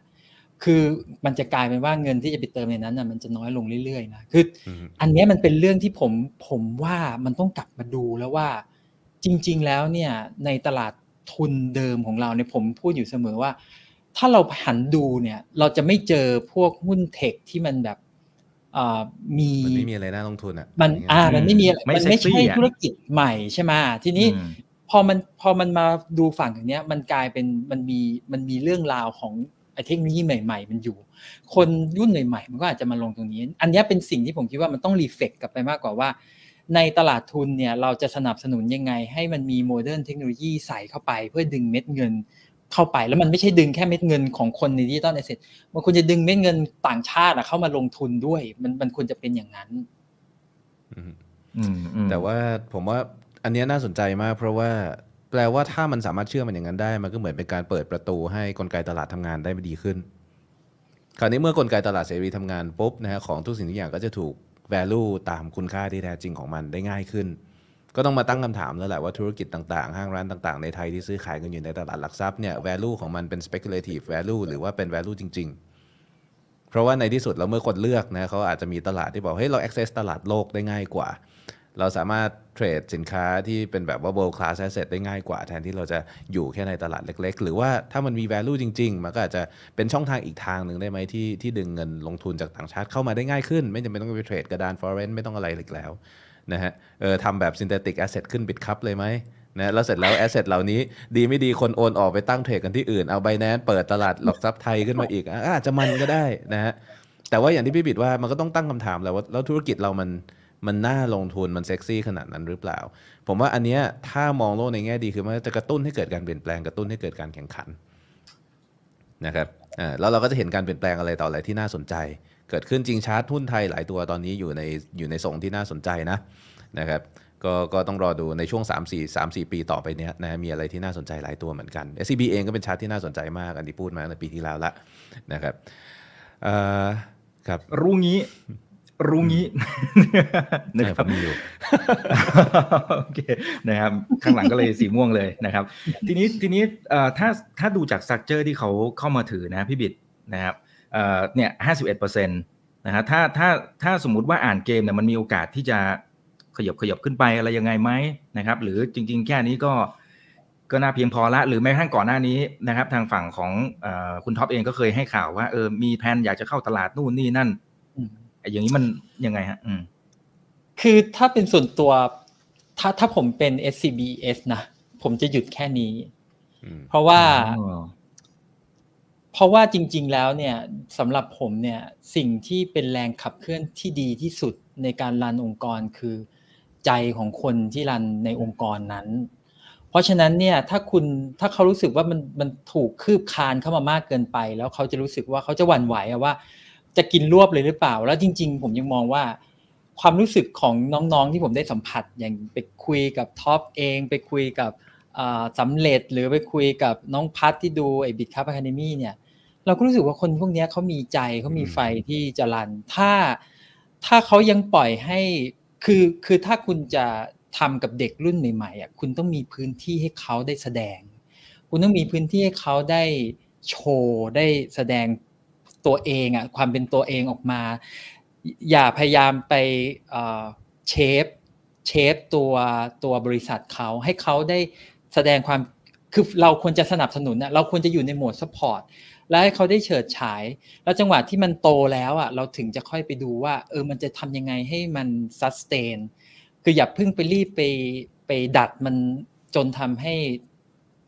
คือมันจะกลายเป็นว่าเงินที่จะไปเติมในนั้นน่ะมันจะน้อยลงเรื่อยๆนะคืออืมอันเนี้ยมันเป็นเรื่องที่ผมผมว่ามันต้องกลับมาดูแล้วว่า จริง ๆ แล้วเนี่ยในตลาดทุนเดิมของเราเนี่ยผมพูดอยู่เสมอว่า ถ้าเราหันดูเนี่ย เราจะไม่เจอพวกหุ้น tech ที่มันแบบอ่ามีมันไม่มีอะไรน่าลงทุนอะมันอย่างเงี้ยอ่ามันไม่มีไม่มันไม่เซ็กซี่ใช่อะธุรกิจใหม่ใช่ไหมทีนี้อืมพอมันพอมันมาดูฝั่งอย่างเนี้ย มันกลายเป็นมันมีมันมีเรื่องราวของไอ้เทคโนโลยีใหม่ ๆ มันอยู่ คนรุ่นใหม่ๆมันก็อาจจะมาลงตรงนี้ อันเนี้ยเป็นสิ่งที่ผมคิดว่ามันต้อง reflect กลับไปมากกว่าว่า ในตลาดทุนเนี่ยเราจะสนับสนุนยังไง ให้มันมี modern technology ใส่เข้าไป เพื่อดึงเม็ดเงิน เข้าไปแล้วมันไม่ใช่ดึงแค่เม็ดเงินของคนใน digital asset มันควรจะดึงเม็ดเงินต่างชาติอะเข้ามาลงทุนด้วย มันมันควรจะเป็นอย่างนั้นอืมอืมอืมแต่ว่าผมว่าอันเนี้ยน่าสนใจมาก เพราะว่าแปลว่าถ้ามันสามารถเชื่อมันอย่างนั้นได้ มันก็เหมือนเป็นการเปิดประตูให้กลไกตลาดทำงานได้ดีขึ้น คราวนี้เมื่อกลไกตลาดเสรีทำงานปุ๊บนะฮะของทุกสิ่งทุกอย่างก็จะถูก value ตามคุณค่าที่แท้จริงของมันได้ง่ายขึ้น ก็ต้องมาตั้งคำถามแล้วแหละว่าธุรกิจต่างๆ ห้างร้านต่างๆ ในไทยที่ซื้อขายกันอยู่ในตลาดหลักทรัพย์เนี่ย value ของมันเป็น speculative value หรือว่าเป็น value จริง ๆ เพราะว่าในที่สุดแล้วเมื่อคนเลือกนะเขาอาจจะมีตลาดที่บอกเฮ้ยเรา access ตลาดโลกได้ง่ายกว่า เราสามารถเทรดสินค้าที่เป็นแบบว่า world class asset ได้ง่ายกว่า แทนที่เราจะอยู่แค่ในตลาดเล็ก ๆ หรือว่าถ้ามันมี value จริง ๆ มันก็อาจจะเป็นช่องทางอีกทางหนึ่งได้ไหมที่ที่ดึงเงินลงทุนจากต่างชาติเข้ามาได้ง่ายขึ้น ไม่จำเป็นต้องไปเทรดกระดาน foreign ไม่ต้องอะไรอีกแล้ว นะฮะเออทำแบบ synthetic asset ขึ้นบิตคัพเลยไหมนะแล้วเสร็จแล้ว asset เหล่านี้ดีไม่ดีคนโอนออกไปตั้งเทรดกันที่อื่นเอาไบแนนเปิดตลาดหลักทรัพย์ไทยขึ้นมาอีกอาจจะมันก็ได้นะฮะแต่ว่าอย่างที่พี่บิดว่ามันก็ต้องตั้งคำถามแหล้วว่าแล้วธุรกิจเรามันมันน่าลงทุนมันเซ็กซี่ขนาดนั้นหรือเปล่า ผมว่าอันเนี้ยถ้ามองโลกในแง่ดีคือมันจะกระตุ้นให้เกิดการเปลี่ยนแปลงกระตุ้นให้เกิดการแข่งขันนะครับอ่าแล้วเราก็จะเห็นการเปลี่ยนแปลงอะไรต่ออะไรที่น่าสนใจ เกิดขึ้นจริงชาร์ตหุ้นไทยหลายตัวตอนนี้อยู่ในอยู่ในทรงที่น่าสนใจนะนะครับก็ก็ต้องรอดูในช่วง 3 4 3 4 ปีต่อไปเนี้ยนะมีอะไรที่น่าสนใจหลายตัวเหมือนกัน SCB เองก็เป็นชาร์ตที่น่าสนใจมากอันที่พูดมาในปีที่แล้วละนะครับเอ่อครับรู้งี้รู้งี้นะใช่คผรับมมีอยู่โอเคนะครับข้างหลังก็เลยสีม่วงเลยนะครับ ทีนี้ทีนี้เอ่อถ้าถ้าดูจาก structure ที่เขาเข้ามาถือนะพี่บิดนะครับ เอ่อเนี่ยห้าสิบเอ็ดเปอร์เซ็นต์นะฮะถ้าถ้าถ้าสมมุติว่าอ่านเกมเนี่ยมันมีโอกาสที่จะขยับขยับขึ้นไปอะไรยังไงไหมนะครับ หรือจริง ๆ แค่นี้ก็ก็น่าเพียงพอละ หรือแม้กระทั่งก่อนหน้านี้นะครับ ทางฝั่งของเอ่อคุณท็อปเองก็เคยให้ข่าวว่าเออมีแผนอยากจะเข้าตลาดนู่นนี่นั่นอืมไอ้อย่างนี้มันยังไงฮะอืมคือถ้าเป็นส่วนตัว ถ้าถ้าผมเป็น SCBS นะ ผมจะหยุดแค่นี้อืมเพราะว่าอ๋อ เพราะว่าจริง ๆ แล้วเนี่ยสำหรับผมเนี่ยสิ่งที่เป็นแรงขับเคลื่อนที่ดีที่สุดในการรันองค์กรคือใจของคนที่รันในองค์กรนั้น เพราะฉะนั้นเนี่ยถ้าคุณถ้าเขารู้สึกว่ามันมันถูกคืบคานเข้ามามากเกินไป แล้วเขาจะรู้สึกว่าเขาจะหวั่นไหวว่า จะกินรวบเลยหรือเปล่า แล้วจริง ๆ ผมยังมองว่า ความรู้สึกของน้องๆที่ผมได้สัมผัสอย่างไปคุยกับท็อปเอง ไปคุยกับ สำเร็จหรือไปคุยกับน้องพัทที่ดูไอ้ Bitkub Academy เนี่ย เราก็รู้สึกว่าคนพวกนี้เขามีใจเขามีไฟที่จะ run ถ้าถ้าเขายังปล่อยให้คือคือถ้าคุณจะทำกับเด็กรุ่นใหม่ๆอะคุณต้องมีพื้นที่ให้เขาได้แสดง คุณต้องมีพื้นที่ให้เขาได้โชว์ได้แสดงตัวเองอะความเป็นตัวเองออกมา อย่าพยายามไป shape shape ตัวตัวบริษัทเขาให้เขาได้ แสดงความคือเราควรจะสนับสนุนนะเราควรจะอยู่ใน mode support แล้วให้เขาได้เฉิดฉาย แล้วจังหวะที่มันโตแล้วอะเราถึงจะค่อยไปดูว่า เออมันจะทำยังไงให้มัน sustain คืออย่าเพิ่งไปรีบไปไปดัดมันจนทำให้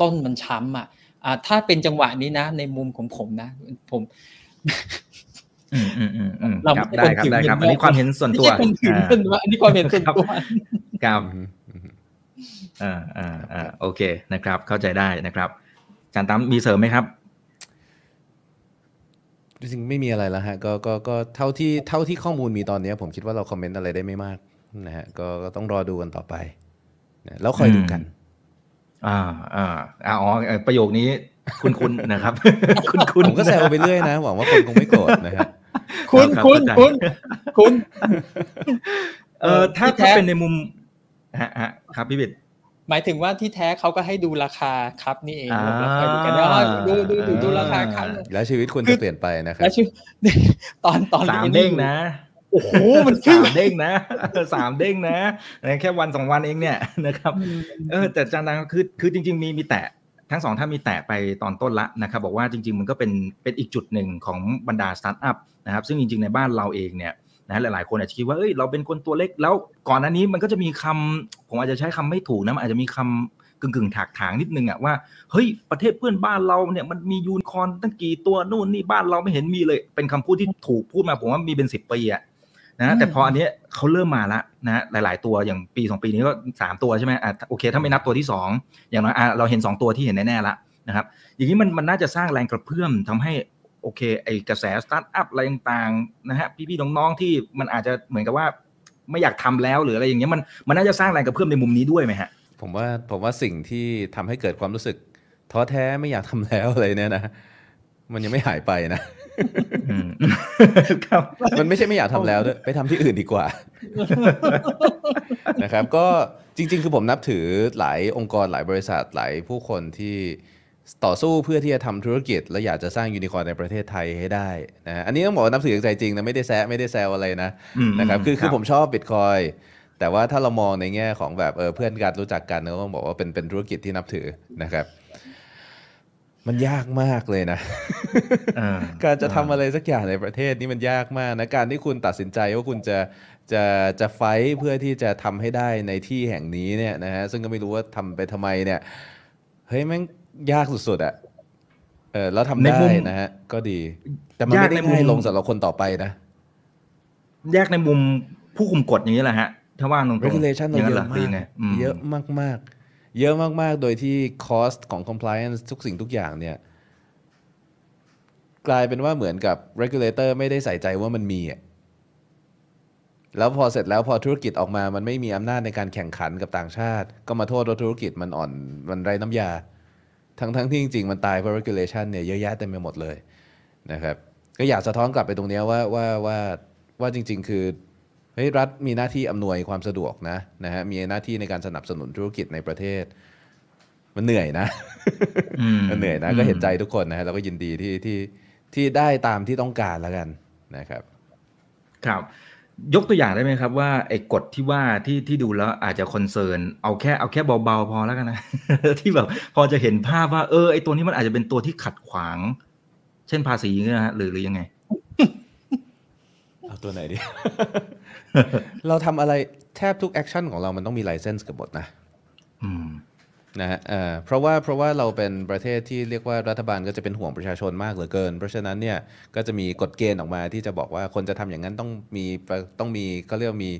ต้นมันช้ำอะอ่าถ้าเป็นจังหวะนี้นะ ในมุมของผมนะ ผมอืมอืมอืมอืมเราครับไม่ได้ใช่ครับคนได้ครับถืออันนี้ความเห็นส่วนตัวไม่ใช่คนถือเป็นว่าอันนี้ความเห็นส่วนตัวครับ อืมอืมอ่าอ่าอ่าโอเคนะครับ เข้าใจได้นะครับอาจารย์ตั้มมีเสริมไหมครับจริงๆไม่มีอะไรแล้วฮะก็ก็ก็เท่าที่เท่าที่ข้อมูลมีตอนเนี้ยผมคิดว่าเราคอมเมนต์อะไรได้ไม่มากนะฮะก็ก็ต้องรอดูกันต่อไปนะแล้วคอยดูกัน อ่าอ่าอ่าอ๋อเอ่อประโยคนี้คุณคุณนะครับ คุณคุณผมก็แซวไปเรื่อยนะหวังว่าคนคงไม่โกรธนะฮะคุณรับคุณเข้าใจคุณคุณเออถ้าที่แท้ถ้าเป็นในมุม ฮะฮะครับพี่บิดหมายถึงว่าที่แท้เขาก็ให้ดูราคาครับนี่เองอ่าเราเคยดูกันว่าดูดูดูดูราคาครับแล้วชีวิตคุณจะเปลี่ยนไปนะครัแล้บวชื่อตอนตอนสามไอ้นี่เด้งนะโอ้โหมันขึ้นสามเด้งนะเออสามเด้งนะแค่วันสองวันเองเนี่ยนะครับเออแต่อาจารย์ดังคือคือจริง ๆ มีมีแตะทั้งสองท่านมีแตะไปตอนต้นละนะครับบอกว่าจริง ๆ มันก็เป็นเป็นอีกจุดหนึ่งของบรรดาสตาร์ทอัพนะครับซึ่งจริง ๆ ในบ้านเราเองเนี่ย นะหลายๆคนอาจจะคิดว่าเอ้ยเราเป็นคนตัวเล็กแล้วก่อนหน้านี้มันก็จะมีคำผมอาจจะใช้คำไม่ถูกนะมันอาจจะมีคำกึ่งกึ่งๆถากถางนิดนึงอะว่าเฮ้ยประเทศเพื่อนบ้านเราเนี่ยมันมียูนิคอร์นตั้งกี่ตัวนู่นนี่บ้านเราไม่เห็นมีเลย เป็นคำพูดที่ถูกพูดมาผมว่ามีเป็นสิบปีอะนะแต่พออันเนี้ยเขาเริ่มมาละนะหลาย ๆ ตัวอย่างปีสองปีนี้ก็สามตัวใช่ไหมอะโอเค ถ้าไม่นับตัวที่สองอย่างน้อยอะเราเห็นสองตัวที่เห็นแน่ๆละนะครับอย่างนี้มันมันน่าจะสร้างแรงกระเพื่อมทำให้ โอเคไอ้กระแสสตาร์ทอัพอะไรต่างๆนะฮะพี่ๆน้องๆที่มันอาจจะเหมือนกับว่าไม่อยากทำแล้วหรืออะไรอย่างเงี้ยมันมันน่าจะสร้างแรงกระเพื่อมในมุมนี้ด้วยไหมฮะผมว่าผมว่าสิ่งที่ทำให้เกิดความรู้สึกท้อแท้ไม่อยากทำแล้วอะไรเนี่ยนะมันยังไม่หายไปนะอืมครับมันไม่ใช่ไม่อยากทำแล้วด้วยไปทำที่อื่นดีกว่านะครับ ก็จริง ๆ คือผมนับถือหลายองค์กรหลายบริษัทหลายผู้คนที่ ต่อสู้เพื่อที่จะทำธุรกิจ และอยากจะสร้างยูนิคอร์นในประเทศไทยให้ได้นะฮะอันนี้ต้องบอกว่านับถือจากใจจริงนะไม่ได้แซะไม่ได้แซวอะไรนะอืมนะครับคือครับคือผมชอบบิตคอยแต่ว่าถ้าเรามองในแง่ของแบบเออเพื่อนกันรู้จักกันก็ต้องบอกว่าเป็นเป็นธุรกิจที่นับถือนะครับมันยากมากเลยนะเออการจะทำอะไรสักอย่างในประเทศนี่มันยากมากนะ การที่คุณตัดสินใจว่าคุณจะจะจะไฟท์เพื่อที่จะทำให้ได้ในที่แห่งนี้เนี่ยนะฮะ ซึ่งก็ไม่รู้ว่าทำไปทำไมเนี่ย เฮ้ยแม่ง ยากสุดๆอะเออแล้วทำในได้มุมนะฮะ ก็ดี แต่มันไม่ได้ยากในมุมง่ายลงสำหรับคนต่อไปนะแยกในมุมผู้คุมกฎอย่างนี้แหละฮะ ถ้าว่าตรงๆ regulation เราย่งเยนั้นอะหรมากหรืไงมเยอะมากๆ เยอะมากๆ โดยที่ cost ของ compliance ทุกสิ่งทุกอย่างเนี่ย กลายเป็นว่าเหมือนกับ regulator ไม่ได้ใส่ใจว่ามันมีอะแล้วพอเสร็จแล้วพอธุรกิจออกมามันไม่มีอำนาจในการแข่งขันกับต่างชาติ ก็มาโทษว่าธุรกิจมันอ่อนมันไร้น้ำยา ทั้งทั้งที่จริงๆ มันตายเพราะ regulation เนี่ยเยอะแยะเต็มไปหมดเลยนะครับก็อยากสะท้อนกลับไปตรงเนี้ยว่าว่าว่าว่าจริง ๆ คือเฮ้ยรัฐมีหน้าที่อำนวยความสะดวกนะนะฮะมีหน้าที่ในการสนับสนุนธุรกิจในประเทศ มันเหนื่อยนะอืมมันเหนื่อยนะก็เห็นใจทุกคนนะฮะเราก็ยินดีที่ที่ที่ได้ตามที่ต้องการแล้วกันนะครับ ครับ ยกตัวอย่างได้ไหมครับว่าไอ้กฎที่ว่าที่ที่ดูแล้วอาจจะคอนเซิร์นเอาแค่เอาแค่เบาๆพอแล้วกันนะ ที่แบบพอจะเห็นภาพว่าเออไอ้ตัวนี้มันอาจจะเป็นตัวที่ขัดขวาง เช่นภาษีเงี้ยนะฮะหรือหรือยังไง เอาตัวไหนดี เราทำอะไรแทบทุก action ของเรามันต้องมี license กำกับหมดนะอืม นะฮะเอ่อเพราะว่าเพราะว่าเราเป็นประเทศที่เรียกว่ารัฐบาลก็จะเป็นห่วงประชาชนมากเหลือเกิน เพราะฉะนั้นเนี่ยก็จะมีกฎเกณฑ์ออกมาที่จะบอกว่าคนจะทำอย่างนั้นต้องมีต้องมีก็เรียกมี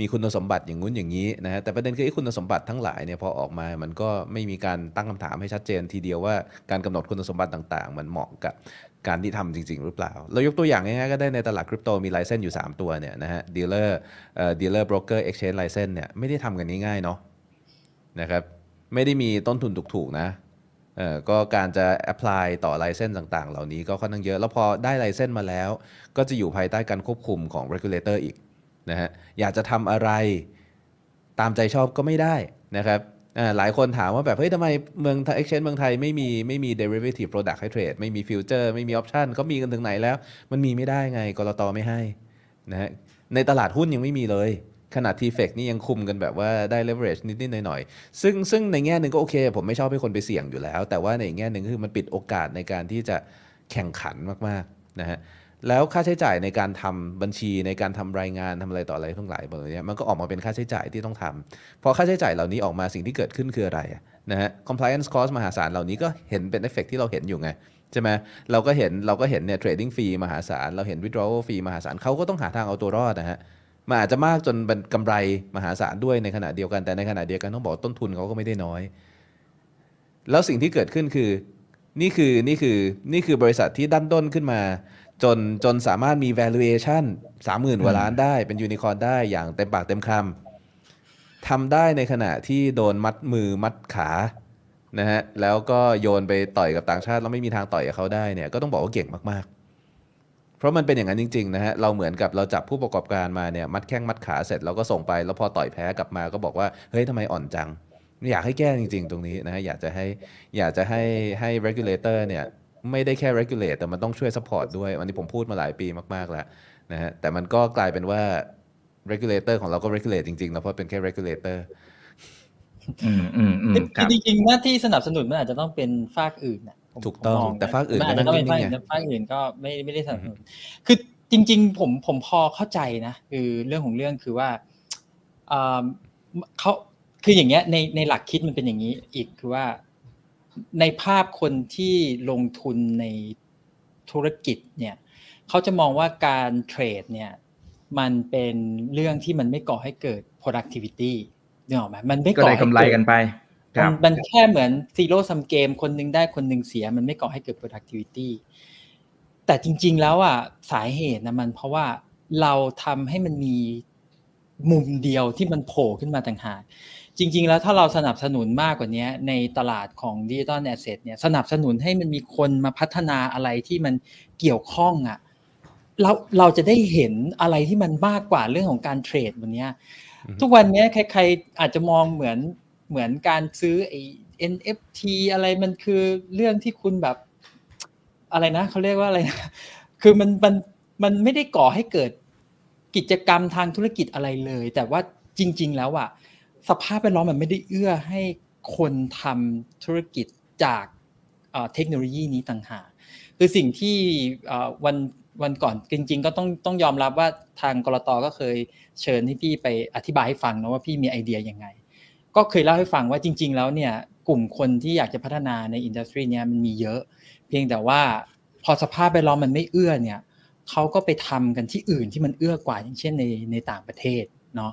มีคุณสมบัติอย่างงู้นอย่างนี้นะฮะแต่ประเด็นคือไอ้คุณสมบัติทั้งหลายเนี่ยพอออกมามันก็ไม่มีการตั้งคำถามให้ชัดเจนทีเดียวว่าการกำหนดคุณสมบัติต่าง ๆ มันเหมาะกับการที่ทำจริง ๆ หรือเปล่า เรายกตัวอย่างง่ายๆก็ได้ในตลาดคริปโตมี license อยู่ 3 ตัวเนี่ยนะฮะ dealer เอ่อ dealer broker exchange license เนี่ยไม่ได้ทำกันง่ายๆเนาะนะครับ ไม่ได้มีต้นทุนถูกๆนะเออก็การจะ apply ต่อ license ต่างๆ เหล่านี้ก็ค่อนข้างเยอะ แล้วพอได้ license มาแล้ว ก็จะอยู่ภายใต้การควบคุมของ regulator อีกนะฮะอยากจะทำอะไรตามใจชอบก็ไม่ได้นะครับอ่าหลายคนถามว่าแบบ เฮ้ยทำไมเมือง exchange เมืองไทยไม่มีไม่มี derivative product ให้เทรด ไม่มี future ไม่มี option ก็มีกันถึงไหนแล้ว มันมีไม่ได้ไงกรตไม่ให้นะฮะในตลาดหุ้นยังไม่มีเลย ขนาด t f e c นี่ยังคุมกันแบบว่าได้ leverage นิดๆหน่อยๆซึ่งซึ่งในแง่หนึ่งก็โอเค ผมไม่ชอบให้คนไปเสี่ยงอยู่แล้ว แต่ว่าในแง่หนึ่งคือมันปิดโอกาสในการที่จะแข่งขันมากๆนะฮะแล้วค่าใช้จ่ายในการทำบัญชีในการทำรายงานทำอะไรต่ออะไรทั้งหลายแบบนี้มันก็ออกมาเป็นค่าใช้จ่ายที่ต้องทำพอค่าใช้จ่ายเหล่านี้ออกมาสิ่งที่เกิดขึ้นคืออะไรนะฮะ compliance cost มหาศาลเหล่านี้ก็เห็นเป็นเอฟเฟกที่เราเห็นอยู่ไงใช่ไหมเราก็เห็นเราก็เห็นเนี่ย trading fee มหาศาล เราเห็น withdrawal fee มหาศาลเขาก็ต้องหาทางเอาตัวรอดนะฮะ มันอาจจะมากจนเป็นกำไรมหาศาลด้วยในขณะเดียวกันแต่ในขณะเดียวกันต้องบอกว่าต้นทุนเขาก็ไม่ได้น้อย แล้วสิ่งที่เกิดขึ้นคือนี่คือนี่คือนี่คือบริษัทที่ดันด้นขึ้นมา จนจนสามารถมี valuation สามหมื่นกว่าล้านได้เป็นยูนิคอร์นได้อย่างเต็มปากเต็มคำทำได้ในขณะที่โดนมัดมือมัดขานะฮะแล้วก็โยนไปต่อยกับต่างชาติแล้วไม่มีทางต่อยกับเขาได้เนี่ยก็ต้องบอกว่าเก่งมากๆ เพราะมันเป็นอย่างนั้นจริงๆนะฮะเราเหมือนกับเราจับผู้ประกอบการมาเนี่ยมัดแข้งมัดขาเสร็จเราก็ส่งไปแล้วพอต่อยแพ้กลับมาก็บอกว่าเฮ้ยทำไมอ่อนจัง อยากให้แก้จริง ๆ ตรงนี้นะฮะอยากจะให้อยากจะให้ให้ regulator เนี่ยไม่ได้แค่ regulate แต่มันต้องช่วย support ด้วยอันนี้ผมพูดมาหลายปีมากๆแล้วนะฮะแต่มันก็กลายเป็นว่า regulator ของเราก็ regulate จริงๆนะเพราะเป็นแค่ regulator อืมอืมอืมคคืรัอบจริงๆหน้าที่สนับสนุนมันอาจจะต้องเป็นฝากอื่นนะผม ถูกต้องผมมแต่ฝากอื่นมัอาจก็นั่จะงต้องเป็นฝากนิ่อื่งๆไงนแต่ฝากอื่นก็ไม่ไม่ได้สนับสนุนคือจริง ๆ ผมผมพอเข้าใจนะคือเรื่องของเรื่องคือว่าอ่าเขาคืออย่างเงี้ยในในหลักคิดมันเป็นอย่างนี้อีกคือว่าในภาพคนที่ลงทุนในธุรกิจเนี่ยเขาจะมองว่าการเทรดเนี่ยมันเป็นเรื่องที่มันไม่ก่อให้เกิด productivity นึกออกไหมมันไม่ก็ก่อได้ให้กำไรเกิดกันไปค มัรันบมันแค่เหมือน zero sum game คนหนึงได้คนหนึงเสีย มันไม่ก่อให้เกิด productivity แต่จริง ๆ แล้วอะสาเหตุนะมันเพราะว่าเราทำให้มันมีมุมเดียวที่มันโผล่ขึ้นมาต่างหากจริง ๆ แล้วถ้าเราสนับสนุนมากกว่านี้ในตลาดของ digital asset เนี่ยสนับสนุนให้มันมีคนมาพัฒนาอะไรที่มันเกี่ยวข้องอะเราเราจะได้เห็นอะไรที่มันมากกว่าเรื่องของการ trade วันนี้ทุกวันนี้ใครๆอาจจะมองเหมือน เหมือนการซื้อไอ้ NFT อะไรมันคือเรื่องที่คุณแบบ อะไรนะเขาเรียกว่าอะไรนะคือมันมันมันไม่ได้ก่อให้เกิดกิจกรรมทางธุรกิจอะไรเลย แต่ว่าจริง ๆ แล้วอะสภาพแวดล้อมมันไม่ได้เอื้อให้คนทำธุรกิจจากเทคโนโลยีนี้ต่างหากคือสิ่งที่วันวันก่อนจริง ๆ ก็ต้องต้องยอมรับว่าทางกรตก็เคยเชิญให้พี่ไปอธิบายให้ฟังนะว่าพี่มีไอเดียยังไง ก็เคยเล่าให้ฟังว่าจริง ๆ แล้วเนี่ยกลุ่มคนที่อยากจะพัฒนาในอินดัสทรีเนี้ยมันมีเยอะ เพียงแต่ว่าพอสภาพแวดล้อมมันไม่เอื้อเนี่ยเขาก็ไปทำกันที่อื่นที่มันเอื้อกว่าอย่างเช่นในในต่างประเทศเนาะ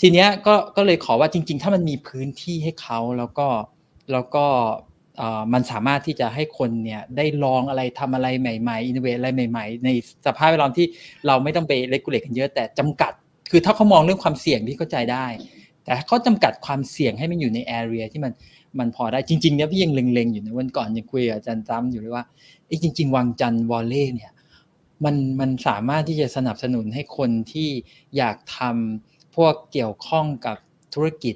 ทีเนี้ยก็ก็เลยขอว่าจริง ๆ ถ้ามันมีพื้นที่ให้เขาแล้วก็แล้วก็มันสามารถที่จะให้คนเนี่ยได้ลองอะไรทำอะไรใหม่ๆอินเวทอะไรใหม่ ๆ ในสภาพแวดล้อมที่เราไม่ต้องไปเลกูเลตกันเยอะแต่จำกัด คือถ้าเขามองเรื่องความเสี่ยงที่เข้าใจได้ แต่เขาจำกัดความเสี่ยงให้มันอยู่ในแอเรียที่มันมันพอได้จริงๆเนี่ยพี่ยังเล็งๆอยู่นะวันก่อนยังคุยกับอาจารย์ตั้มอยู่เลยว่าจริง ๆ วังจันทร์วอลเล่เนี่ยมันมันสามารถที่จะสนับสนุนให้คนที่อยากทำพวกเกี่ยวข้องกับธุรกิจ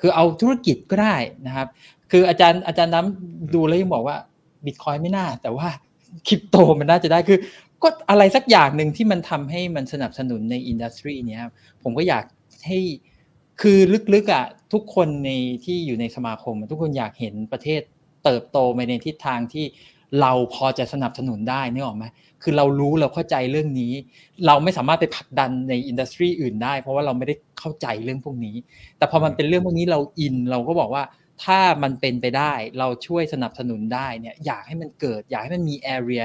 คือเอาธุรกิจก็ได้นะครับ คืออาจารย์อาจารย์น้ำดูแล้วยังบอกว่าบิตคอยไม่น่า แต่ว่าคริปโตมันน่าจะได้คือก็อะไรสักอย่างหนึ่งที่มันทำให้มันสนับสนุนในอินดัสทรีเนี้ยผมก็อยากให้ คือลึกๆอะทุกคนในที่อยู่ในสมาคม ทุกคนอยากเห็นประเทศเติบโตไปในทิศทางที่เราพอจะสนับสนุนได้นึกออกไหมคือเรารู้เราเข้าใจเรื่องนี้ เราไม่สามารถไปผลักดันในอินดัสทรีอื่นได้ เพราะว่าเราไม่ได้เข้าใจเรื่องพวกนี้ แต่พอมันเป็นเรื่องพวกนี้เราอินเราก็บอกว่าถ้ามันเป็นไปได้เราช่วยสนับสนุนได้เนี่ยอยากให้มันเกิด อยากให้มันมีแอเรีย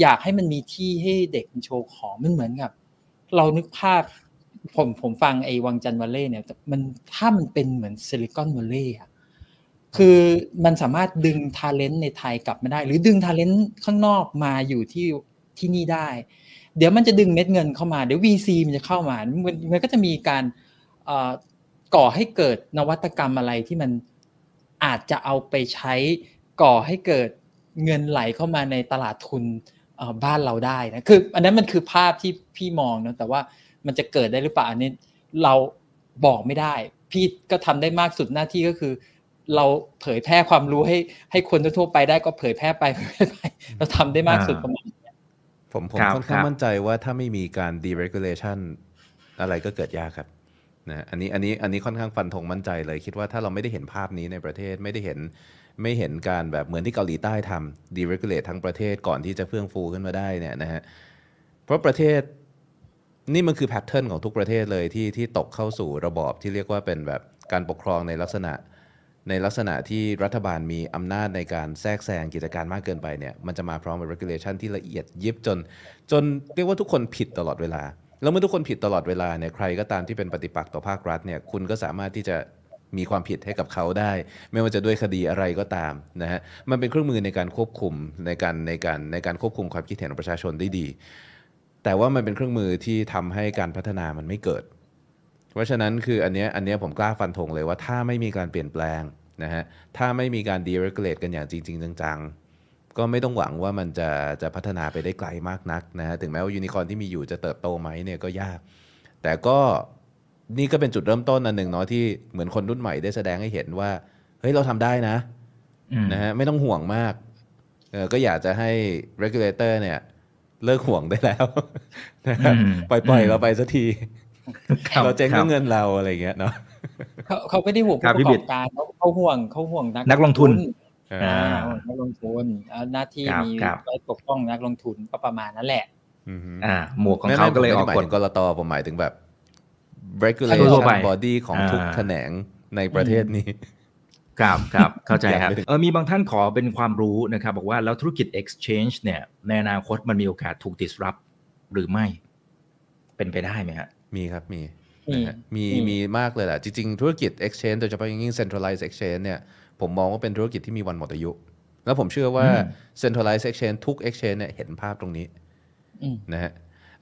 อยากให้มันมีที่ให้เด็กโชว์ของมันเหมือนกับ เรานึกภาพ ผมผมฟังไอ้วังจันทร์ Valley เนี่ยมันถ้ามันเป็นเหมือน Silicon Valley อะคือมันสามารถดึง talent ในไทยกลับมาได้ หรือดึง talent ข้างนอกมาอยู่ที่ที่นี่ได้ เดี๋ยวมันจะดึงเม็ดเงินเข้ามา เดี๋ยว VC มันจะเข้ามา มันมันก็จะมีการก่อให้เกิดนวัตกรรมอะไรที่มันอาจจะเอาไปใช้ก่อให้เกิดเงินไหลเข้ามาในตลาดทุนบ้านเราได้นะคืออันนั้นมันคือภาพที่พี่มองนะแต่ว่า มันจะเกิดได้หรือเปล่าอันนี้เราบอกไม่ได้ พี่ก็ทำได้มากสุดหน้าที่ก็คือ เราเผยแพร่ความรู้ให้ให้คนทั่วไปได้ก็เผยแพร่ไปเผยแพร่ไปเราทำได้มากสุดประมาณผมผมค่อนข้างมั่นใจว่าถ้าไม่มีการ deregulation อะไรก็เกิดยากครับนะอันนี้อันนี้อันนี้ค่อนข้างฟันธงมั่นใจเลยคิดว่าถ้าเราไม่ได้เห็นภาพนี้ในประเทศไม่ได้เห็นไม่เห็นการแบบเหมือนที่เกาหลีใต้ทำ deregulate ทั้งประเทศก่อนที่จะเฟื่องฟูขึ้นมาได้เนี่ยนะฮะเพราะประเทศ นี่มันคือแพทเทิร์นของทุกประเทศเลยที่ที่ตกเข้าสู่ระบอบที่เรียกว่าเป็นแบบการปกครองในลักษณะ ในลักษณะที่รัฐบาลมีอำนาจในการแทรกแซงกิจการมากเกินไปเนี่ยมันจะมาพร้อมกับ regulation ที่ละเอียดยิบจน จนเรียกว่าทุกคนผิดตลอดเวลา แล้วเมื่อทุกคนผิดตลอดเวลาเนี่ยใครก็ตามที่เป็นปฏิปักษ์ต่อภาครัฐเนี่ยคุณก็สามารถที่จะมีความผิดให้กับเขาได้ ไม่ว่าจะด้วยคดีอะไรก็ตามนะฮะมันเป็นเครื่องมือในการควบคุมในการในการในการควบคุมความคิดเห็นของประชาชนได้ดี แต่ว่ามันเป็นเครื่องมือที่ทำให้การพัฒนามันไม่เกิด เพราะฉะนั้นคืออันนี้อันนี้ผมกล้าฟันธงเลยว่าถ้าไม่มีการเปลี่ยนแปลงนะฮะถ้าไม่มีการ deregulate กันอย่างจริง ๆ จังๆ ก็ไม่ต้องหวังว่ามันจะจะพัฒนาไปได้ไกลมากนักนะฮะถึงแม้ว่ายูนิคอนที่มีอยู่จะเติบโตไหมเนี่ยก็ยาก แต่ก็นี่ก็เป็นจุดเริ่มต้นอันหนึ่งเนาะที่เหมือนคนรุ่นใหม่ได้แสดงให้เห็นว่าเฮ้ยเราทำได้นะนะฮะไม่ต้องห่วงมากเออก็อยากจะให้ regulator เนี่ย เลิกห่วงได้แล้วนะปล่อยๆเราไปสักทีเราเจ๊งก็เงินเราอะไรเงี้ยเนาะเขาเขาไม่ได้ห่วงผู้ประกอบการเขาเขาห่วงเขาห่วงนักลงทุนนักลงทุนหน้าที่มีไว้ปกป้องนักลงทุนก็ประมาณนั้นแหละอ่า หมวกของเขาก็เลยออกกฎกรตผมหมายถึงแบบ regulation body ของทุกแขนงในประเทศนี้ ครับครับเข้าใจครับเออมีบางท่านขอเป็นความรู้นะครับ บอกว่าแล้วธุรกิจ exchange เนี่ยในอนาคตมันมีโอกาสถูก disrupt หรือไม่ เป็นไปได้ไหมฮะมีครับมีมีมีมากเลยแหละจริง ๆ ธุรกิจ exchange โดยเฉพาะอย่างยิ่ง centralized exchange เนี่ยผมมองว่าเป็นธุรกิจที่มีวันหมดอายุ แล้วผมเชื่อว่า centralized exchange ทุก exchange เนี่ยเห็นภาพตรงนี้นะฮะ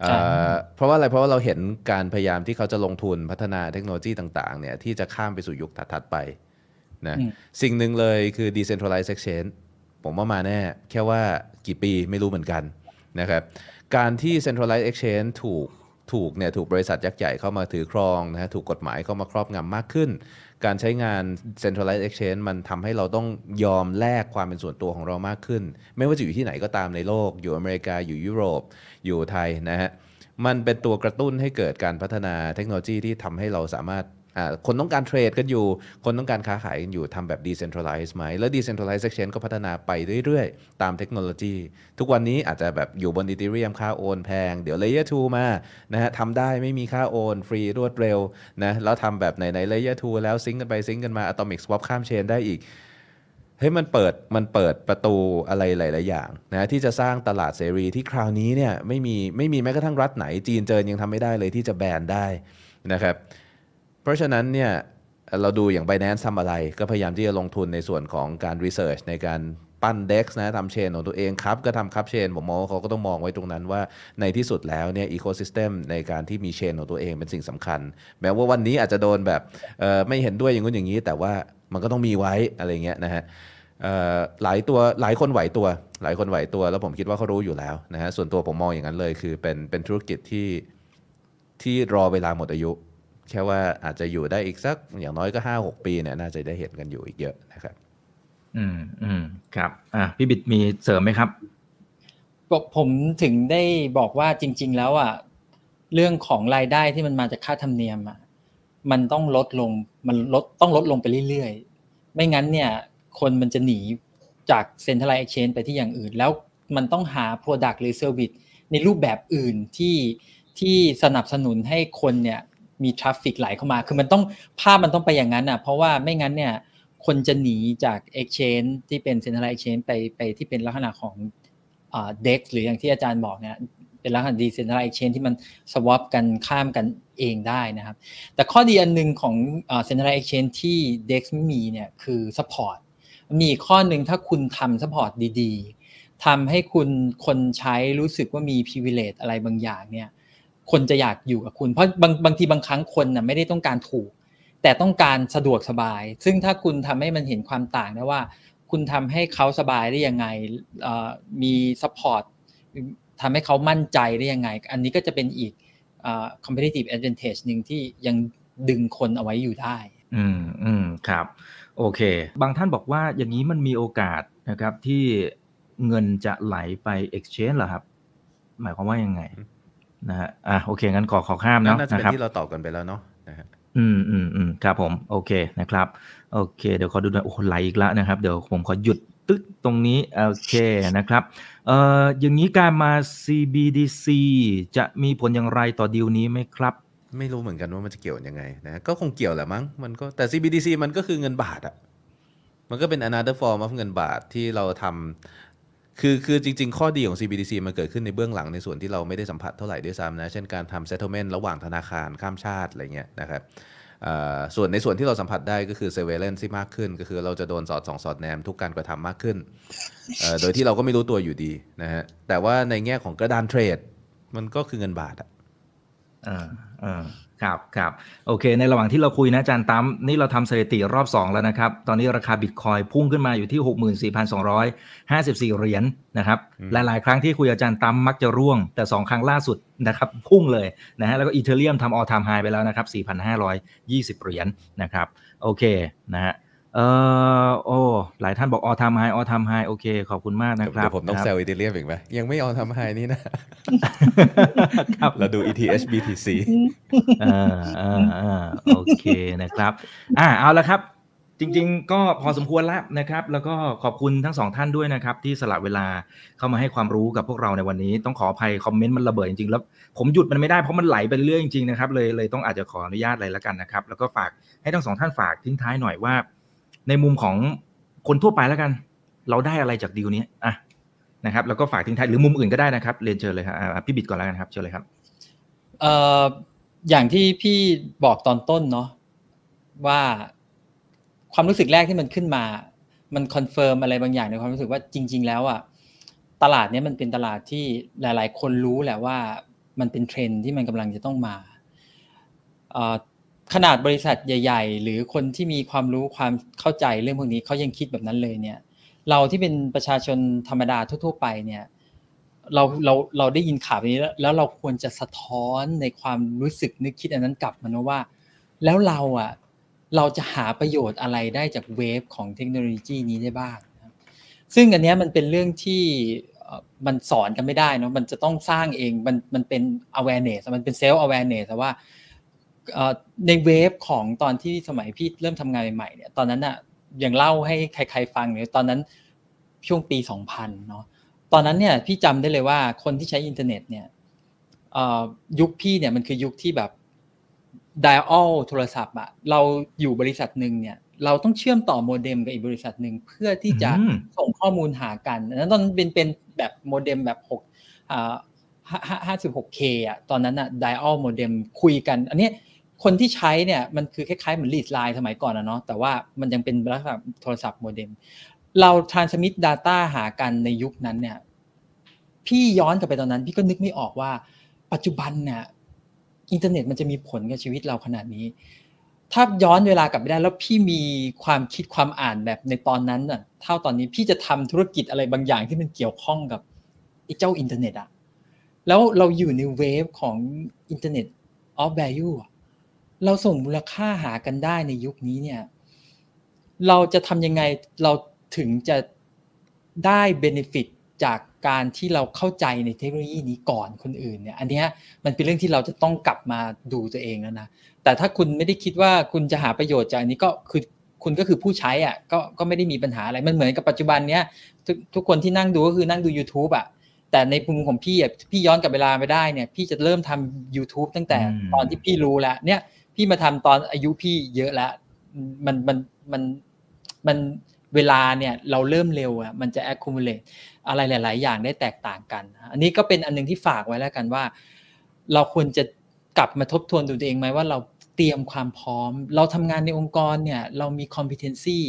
เอ่อเพราะว่าอะไรเพราะว่าเราเห็นการพยายามที่เขาจะลงทุนพัฒนาเทคโนโลยีต่างๆเนี่ยที่จะข้ามไปสู่ยุคถัดๆไป นะอืมสิ่งหนึ่งเลยคือ decentralized exchange ผมว่ามาแน่ แค่ว่ากี่ปีไม่รู้เหมือนกันนะครับการที่ centralized exchange ถูกถูกเนี่ยถูกบริษัทยักษ์ใหญ่เข้ามาถือครองนะฮะถูกกฎหมายเข้ามาครอบงำมากขึ้น การใช้งาน centralized exchange มันทำให้เราต้องยอมแลกความเป็นส่วนตัวของเรามากขึ้น ไม่ว่าจะอยู่ที่ไหนก็ตามในโลก อยู่อเมริกาอยู่ยุโรป อยู่ไทยนะฮะมันเป็นตัวกระตุ้นให้เกิดการพัฒนาเทคโนโลยีที่ทำให้เราสามารถอ่า คนต้องการเทรดกันอยู่ คนต้องการค้าขายกันอยู่ทำแบบ decentralized ไหม แล้ว decentralized exchange ก็พัฒนาไปเรื่อยๆ ตามเทคโนโลยี ทุกวันนี้อาจจะแบบอยู่บน Ethereum ค่าโอนแพง เดี๋ยว layer 2 มานะฮะทำได้ไม่มีค่าโอน ฟรีรวดเร็วนะแล้วทำแบบไหนๆ layer 2 แล้วซิงกันไปซิงกันมา atomic swap ข้ามเชนได้อีกเฮ้ยมันเปิดมันเปิดประตูอะไรหลาย ๆ อย่างนะที่จะสร้างตลาดเสรีที่คราวนี้เนี่ยไม่มีไม่มีแม้กระทั่งรัฐไหนจีนเจอยังทำไม่ได้เลยที่จะแบนได้นะครับ เพราะฉะนั้นเนี่ยเราดูอย่าง Binance ทำอะไร ก็พยายามที่จะลงทุนในส่วนของการ Research ในการปั้น DEX นะทำเชนของตัวเองครับ ก็ทำครับเชนผมมองว่าเขาก็ต้องมองไว้ตรงนั้นว่าในที่สุดแล้วเนี่ยอีโคซิสเต็มในการที่มีเชนของตัวเองเป็นสิ่งสำคัญ แม้ว่าวันนี้อาจจะโดนแบบไม่เห็นด้วยอย่างงู้นอย่างนี้ แต่ว่ามันก็ต้องมีไว้อะไรเงี้ยนะฮะหลายตัวหลายคนไหวตัว หลายคนไหวตัว แล้วผมคิดว่าเขารู้อยู่แล้วนะฮะส่วนตัวผมมองอย่างนั้นเลย คือเป็นเป็นธุรกิจที่ที่รอเวลาหมดอายุ แค่ว่าอาจจะอยู่ได้อีกสักอย่างน้อยก็ห้าหกปีเนี่ยน่าจะได้เห็นกันอยู่อีกเยอะนะครับ อืมอืมครับ อะพี่บิดมีเสริมไหมครับบอกผมถึงได้บอกว่าจริง ๆ แล้วอะเรื่องของรายได้ที่มันมาจากค่าธรรมเนียมอะมันต้องลดลงมันลดต้องลดลงไปเรื่อยๆ ไม่งั้นเนี่ย คนมันจะหนีจากเซ็นทรัลไล z ์ c h a n g e ไปที่อย่างอื่น แล้วมันต้องหา Product หรือ Service ในรูปแบบอื่นที่ที่สนับสนุนให้คนเนี่ย มีทราฟฟิกไหลเข้ามา คือมันต้องภาพมันต้องไปอย่างนั้นอะ เพราะว่าไม่งั้นเนี่ย คนจะหนีจาก Exchange ที่เป็น Centralized Exchange ไปไปที่เป็นลักษณะของอ่า DEX หรืออย่างที่อาจารย์บอกเนี่ยเป็นลักษณะ Decentralized Exchange ที่มัน swap กันข้ามกันเองได้นะครับ แต่ข้อดีอันหนึงของอ่า Centralized Exchange ที่ DEX ไม่มีเนี่ยคือ support มีข้อหนึ่งถ้าคุณทำ support ดี ๆทำให้คุณคนใช้รู้สึกว่ามี privilege อะไรบางอย่างเนี่ย คนจะอยากอยู่กับคุณ เพราะบางบางทีบางครั้งคนน่ะไม่ได้ต้องการถูก แต่ต้องการสะดวกสบาย ซึ่งถ้าคุณทำให้มันเห็นความต่างนะว่า คุณทำให้เขาสบายได้ยังไงมี support ทำให้เขามั่นใจได้ยังไง อันนี้ก็จะเป็นอีกอ่อ competitive advantage หนึ่งที่ยังดึงคนเอาไว้อยู่ได้ อืมอืมครับ โอเค บางท่านบอกว่าอย่างนี้มันมีโอกาสนะครับที่เงินจะไหลไป exchange เหรอครับ หมายความว่ายังไง นะฮะอะโอเคงั้นขอขอข้ามเนาะน่าจะเป็นนะครับที่เราตอบกันไปแล้วเนาะนะฮะอืมอืมอืมครับผมโอเคนะครับ โอเคเดี๋ยวขอดูหน่อยโอ้โหไหลอีกแล้วนะครับ เดี๋ยวผมขอหยุดตึ๊กตรงนี้โอเคนะครับเอ่ออย่างนี้การมา CBDC จะมีผลอย่างไรต่อดีลนี้ไหมครับไม่รู้เหมือนกันว่ามันจะเกี่ยวยังไงนะก็คงเกี่ยวแหละมั้งมันก็แต่ CBDC มันก็คือเงินบาทอะมันก็เป็น another form of เงินบาทที่เราทำ คือคือจริง ๆ ข้อดีของ CBDC มันเกิดขึ้นในเบื้องหลังในส่วนที่เราไม่ได้สัมผัสเท่าไหร่ด้วยซ้ำนะ เช่นการทำ settlement ระหว่างธนาคารข้ามชาติอะไรเงี้ยนะครับอ่าส่วนในส่วนที่เราสัมผัสได้ก็คือ surveillance ที่มากขึ้น ก็คือเราจะโดนสอดส่องสอดแนมทุกการกระทำมากขึ้นเอ่อโดยที่เราก็ไม่รู้ตัวอยู่ดีนะฮะแต่ว่าในแง่ของกระดานเทรด มันก็คือเงินบาทอะอ่าอ่า ครับครับโอเค ในระหว่างที่เราคุยนะอาจารย์ตั้มนี่เราทำสถิติรอบ 2 แล้วนะครับ ตอนนี้ราคาบิตคอยพุ่งขึ้นมาอยู่ที่ 64,254 เหรียญนะครับ หลาย ๆ ครั้งที่คุยกับอาจารย์ตั้มมักจะร่วง แต่ 2 ครั้งล่าสุดนะครับ พุ่งเลยนะฮะแล้วก็ Ethereum ทำ all time high ไปแล้วนะครับ 4,520 เหรียญนะครับ โอเคนะฮะ เอ่อโอ้หลายท่านบอก all time high all time high โอเค ขอบคุณมากนะครับ เดี๋ยวผมต้องแซว Ethereum อีกไหมยังไม่ยอมทำ high นี่นะครับเราดู ETH BTC อ่าอ่าอ่าโอเคนะครับอ่าเอาละครับ จริง ๆ ก็พอสมควรแล้วนะครับ แล้วก็ขอบคุณทั้งสองท่านด้วยนะครับ ที่สละเวลาเข้ามาให้ความรู้กับพวกเราในวันนี้ ต้องขออภัยคอมเมนต์มันระเบิดจริงๆแล้ว ผมหยุดมันไม่ได้เพราะมันไหลไปเรื่อยจริงๆนะครับเลยเลยต้องอาจจะขออนุญาตอะไรแล้วกันนะครับ แล้วก็ฝากให้ทั้งสองท่านฝากทิ้งท้ายหน่อยว่า ในมุมของคนทั่วไปแล้วกัน เราได้อะไรจากดีลนี้อะนะครับแล้วก็ฝากทิ้งท้ายหรือมุมอื่นก็ได้นะครับ เรียนเชิญเลยครับพี่บิดก่อนแล้วกันครับเชิญเลยครับเอ่ออย่างที่พี่บอกตอนต้นเนาะว่าความรู้สึกแรกที่มันขึ้นมา มัน confirm อะไรบางอย่างในความรู้สึกว่าจริง ๆ แล้วอะตลาดเนี้ยมันเป็นตลาดที่หลาย ๆ คนรู้แหละว่ามันเป็นเทรนด์ที่มันกำลังจะต้องมา ขนาดบริษัทใหญ่ ๆ หรือคนที่มีความรู้ความเข้าใจเรื่องพวกนี้เขายังคิดแบบนั้นเลยเนี่ย เราที่เป็นประชาชนธรรมดาทั่ว ๆ ไปเนี่ยเราเราเราได้ยินข่าวนี้แล้วแล้วเราควรจะสะท้อนในความรู้สึกนึกคิดอันนั้นกลับมานว่า แล้วเราอะเราจะหาประโยชน์อะไรได้จากเวฟของเทคโนโลยีนี้ได้บ้าง ซึ่งอันนี้มันเป็นเรื่องที่มันสอนกันไม่ได้นะมันจะต้องสร้างเองมันมันเป็น awareness มันเป็น self awareness ว่า ในเวฟของตอนที่สมัยพี่เริ่มทำงานใหม่เนี่ยตอนนั้นอะอย่างเล่าให้ใคร ๆ ฟังเนี่ยตอนนั้นช่วงปี 2000เนาะตอนนั้นเนี่ยพี่จำได้เลยว่าคนที่ใช้อินเทอร์เน็ตเนี่ยยุคพี่เนี่ยมันคือยุคที่แบบไดอัลโทรศัพท์อะเราอยู่บริษัทหนึ่งเนี่ยเราต้องเชื่อมต่อโมเด็มกับอีกบริษัทหนึ่งเพื่อที่จะส่งข้อมูลหากันนั้นตอนนั้นเป็นเป็นแบบโมเด็มแบบหกอ่าห้าสิบหก K อะตอนนั้นอะ dial modem คุยกัน อันนี้ คนที่ใช้เนี่ยมันคือคล้ายๆเหมือน leased line สมัยก่อนนะเนาะแต่ว่ามันยังเป็นลักษณะโทรศัพท์โมเด็มเรา transmit data หากันในยุคนั้นเนี่ย พี่ย้อนกลับไปตอนนั้น พี่ก็นึกไม่ออกว่า ปัจจุบันเนี่ยอินเทอร์เน็ตมันจะมีผลกับชีวิตเราขนาดนี้ ถ้าย้อนเวลากลับไปได้ แล้วพี่มีความคิดความอ่านแบบในตอนนั้นน่ะ เท่าตอนนี้พี่จะทำธุรกิจอะไรบางอย่างที่มันเกี่ยวข้องกับไอ้เจ้าอินเทอร์เน็ตอะแล้วเราอยู่ใน wave ของ Internet of Value อะ เราส่งมูลค่าหากันได้ในยุคนี้เนี่ย เราจะทำยังไงเราถึงจะได้ benefit จากการที่เราเข้าใจในเทคโนโลยีนี้ก่อนคนอื่นเนี่ย อันนี้มันเป็นเรื่องที่เราจะต้องกลับมาดูตัวเองแล้วนะ แต่ถ้าคุณไม่ได้คิดว่าคุณจะหาประโยชน์จากอันนี้ก็คือคุณก็คือผู้ใช้อะก็ก็ไม่ได้มีปัญหาอะไร มันเหมือนกับปัจจุบันเนี้ยทุกทุกคนที่นั่งดูก็คือนั่งดู YouTube อะ แต่ในมุมของพี่อะพี่ย้อนกลับเวลาไปได้เนี่ย พี่จะเริ่มทำ YouTube ตั้งแต่ตอนที่พี่รู้แล้วเนี่ย พี่มาทำตอนอายุพี่เยอะแล้ว มันมันมันมันเวลาเนี่ยเราเริ่มเร็วอะมันจะ accumulate อะไรหลาย ๆ อย่างได้แตกต่างกัน อันนี้ก็เป็นอันนึงที่ฝากไว้แล้วกันว่า เราควรจะกลับมาทบทวนตัวเองไหมว่าเราเตรียมความพร้อม เราทำงานในองค์กรเนี่ยเรามี competency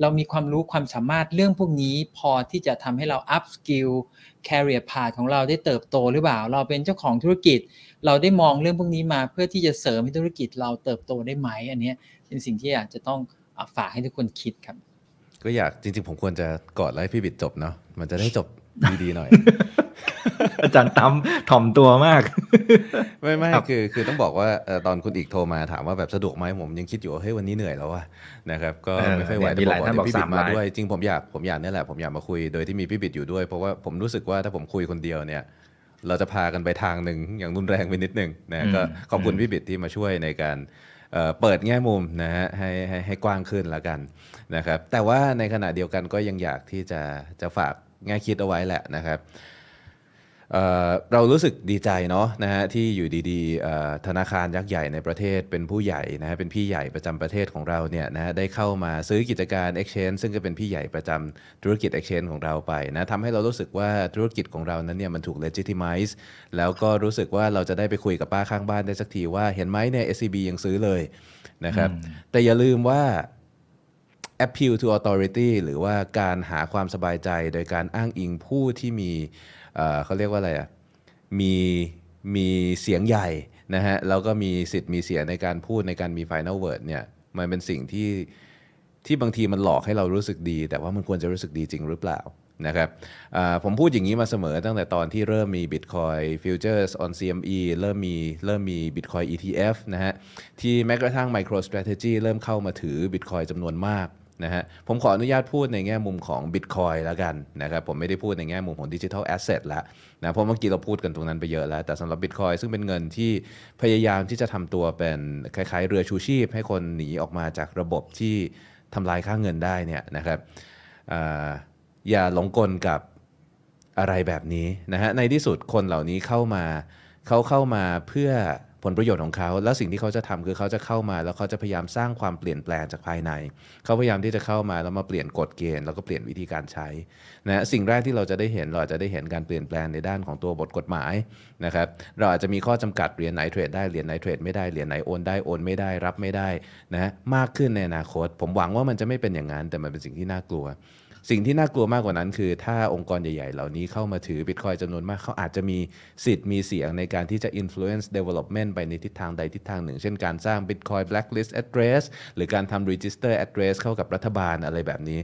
เรามีความรู้ความสามารถเรื่องพวกนี้พอที่จะทำให้เรา up skill career path ของเราได้เติบโตหรือเปล่า เราเป็นเจ้าของธุรกิจ เราได้มองเรื่องพวกนี้มาเพื่อที่จะเสริมให้ธุรกิจเราเติบโตได้ไหมอันนี้เป็นสิ่งที่อยากจะต้องฝากให้ทุกคนคิดครับ ก็อยากจริง ๆ ผมควรจะกอดไล่พี่บิดจบเนาะมันจะได้จบดีๆหน่อย อาจารย์ตั้มถ่อมตัวมาก ไม่ไม่คือคือต้องบอกว่าตอนคุณอีกโทรมาถามว่าแบบสะดวกไหมผมยังคิดอยู่ว่าเฮ้ยวันนี้เหนื่อยแล้วว่ะนะครับก็ไม่ค่อยไหวแต่บอกว่าพี่บิดมาด้วยจริงผมอยากผมอยากนี่แหละผมอยากมาคุยโดยที่มีพี่บิดอยู่ด้วยเพราะว่าผมรู้สึกว่าถ้าผมคุยคนเดียวเนี่ย เราจะพากันไปทางหนึ่งอย่างรุนแรงไปนิดนึงนะก็ขอบคุณพี่บิดที่มาช่วยในการเปิดแง่มุมนะฮะให้ให้ให้กว้างขึ้นแล้วกันนะครับแต่ว่าในขณะเดียวกันก็ยังอยากที่จะจะฝากแง่คิดเอาไว้แหละนะครับ เรารู้สึกดีใจเนาะนะฮะที่อยู่ดีๆธนาคารยักษ์ใหญ่ในประเทศเป็นผู้ใหญ่นะฮะเป็นพี่ใหญ่ประจำประเทศของเราเนี่ยนะฮะได้เข้ามาซื้อกิจการ Exchange ซึ่งก็เป็นพี่ใหญ่ประจำธุรกิจ Exchange ของเราไปนะทำให้เรารู้สึกว่าธุรกิจของเรานั้นเนี่ยมันถูก legitimize แล้วก็รู้สึกว่าเราจะได้ไปคุยกับป้าข้างบ้านได้สักทีว่าเห็นไหมเนี่ย SCB ยังซื้อเลยนะครับแต่อย่าลืมว่า appeal to authority หรือว่าการหาความสบายใจโดยการอ้างอิงผู้ที่มี เขาเรียกว่าอะไรอะมีมีเสียงใหญ่นะฮะแล้วก็มีสิทธิ์มีเสียงในการพูดในการมี final word เนี่ยมันเป็นสิ่งที่ที่บางทีมันหลอกให้เรารู้สึกดี แต่ว่ามันควรจะรู้สึกดีจริงหรือเปล่านะครับผมพูดอย่างนี้มาเสมอตั้งแต่ตอนที่เริ่มมี Bitcoin Futures on CME เริ่มมีเริ่มมี Bitcoin ETF นะฮะที่แม้กระทั่ง MicroStrategy เริ่มเข้ามาถือ Bitcoin จำนวนมาก นะฮะผมขออนุญาตพูดในแง่มุมของ Bitcoin แล้วกันนะครับผมไม่ได้พูดในแง่มุมของดิจิทัลแอสเซทแล้วนะเพราะเมื่อกี้เราพูดกันตรงนั้นไปเยอะแล้ว แต่สำหรับ Bitcoin ซึ่งเป็นเงินที่พยายามที่จะทำตัวเป็นคล้ายๆ เรือชูชีพ ให้คนหนีออกมาจากระบบที่ทำลายค่าเงินได้เนี่ยนะครับอย่าหลงกลกับอะไรแบบนี้นะฮะในที่สุดคนเหล่านี้เข้ามาเขาเข้ามาเพื่อ ผลประโยชน์ของเขา แล้วสิ่งที่เขาจะทำคือเขาจะเข้ามา แล้วเขาจะพยายามสร้างความเปลี่ยนแปลงจากภายใน เขาพยายามที่จะเข้ามาแล้วมาเปลี่ยนกฎเกณฑ์แล้วก็เปลี่ยนวิธีการใช้นะสิ่งแรกที่เราจะได้เห็นเราจะได้เห็นการเปลี่ยนแปลงในด้านของตัวบทกฎหมายนะครับเราอาจจะมีข้อจำกัดเหรียญไหนเทรดได้เหรียญไหนเทรดไม่ได้เหรียญไหนโอนได้โอนไม่ได้รับไม่ได้นะมากขึ้นในอนาคต ผมหวังว่ามันจะไม่เป็นอย่างนั้นแต่มันเป็นสิ่งที่น่ากลัว สิ่งที่น่ากลัวมากกว่านั้น คือถ้าองค์กรใหญ่ ๆ เหล่านี้เข้ามาถือ Bitcoin จำนวนมากเขาอาจจะมีสิทธิ์มีเสียงในการที่จะ influence development ไปในทิศทางใดทิศทางหนึ่ง เช่นการสร้าง Bitcoin blacklist address หรือการทำ register address เข้ากับรัฐบาลอะไรแบบนี้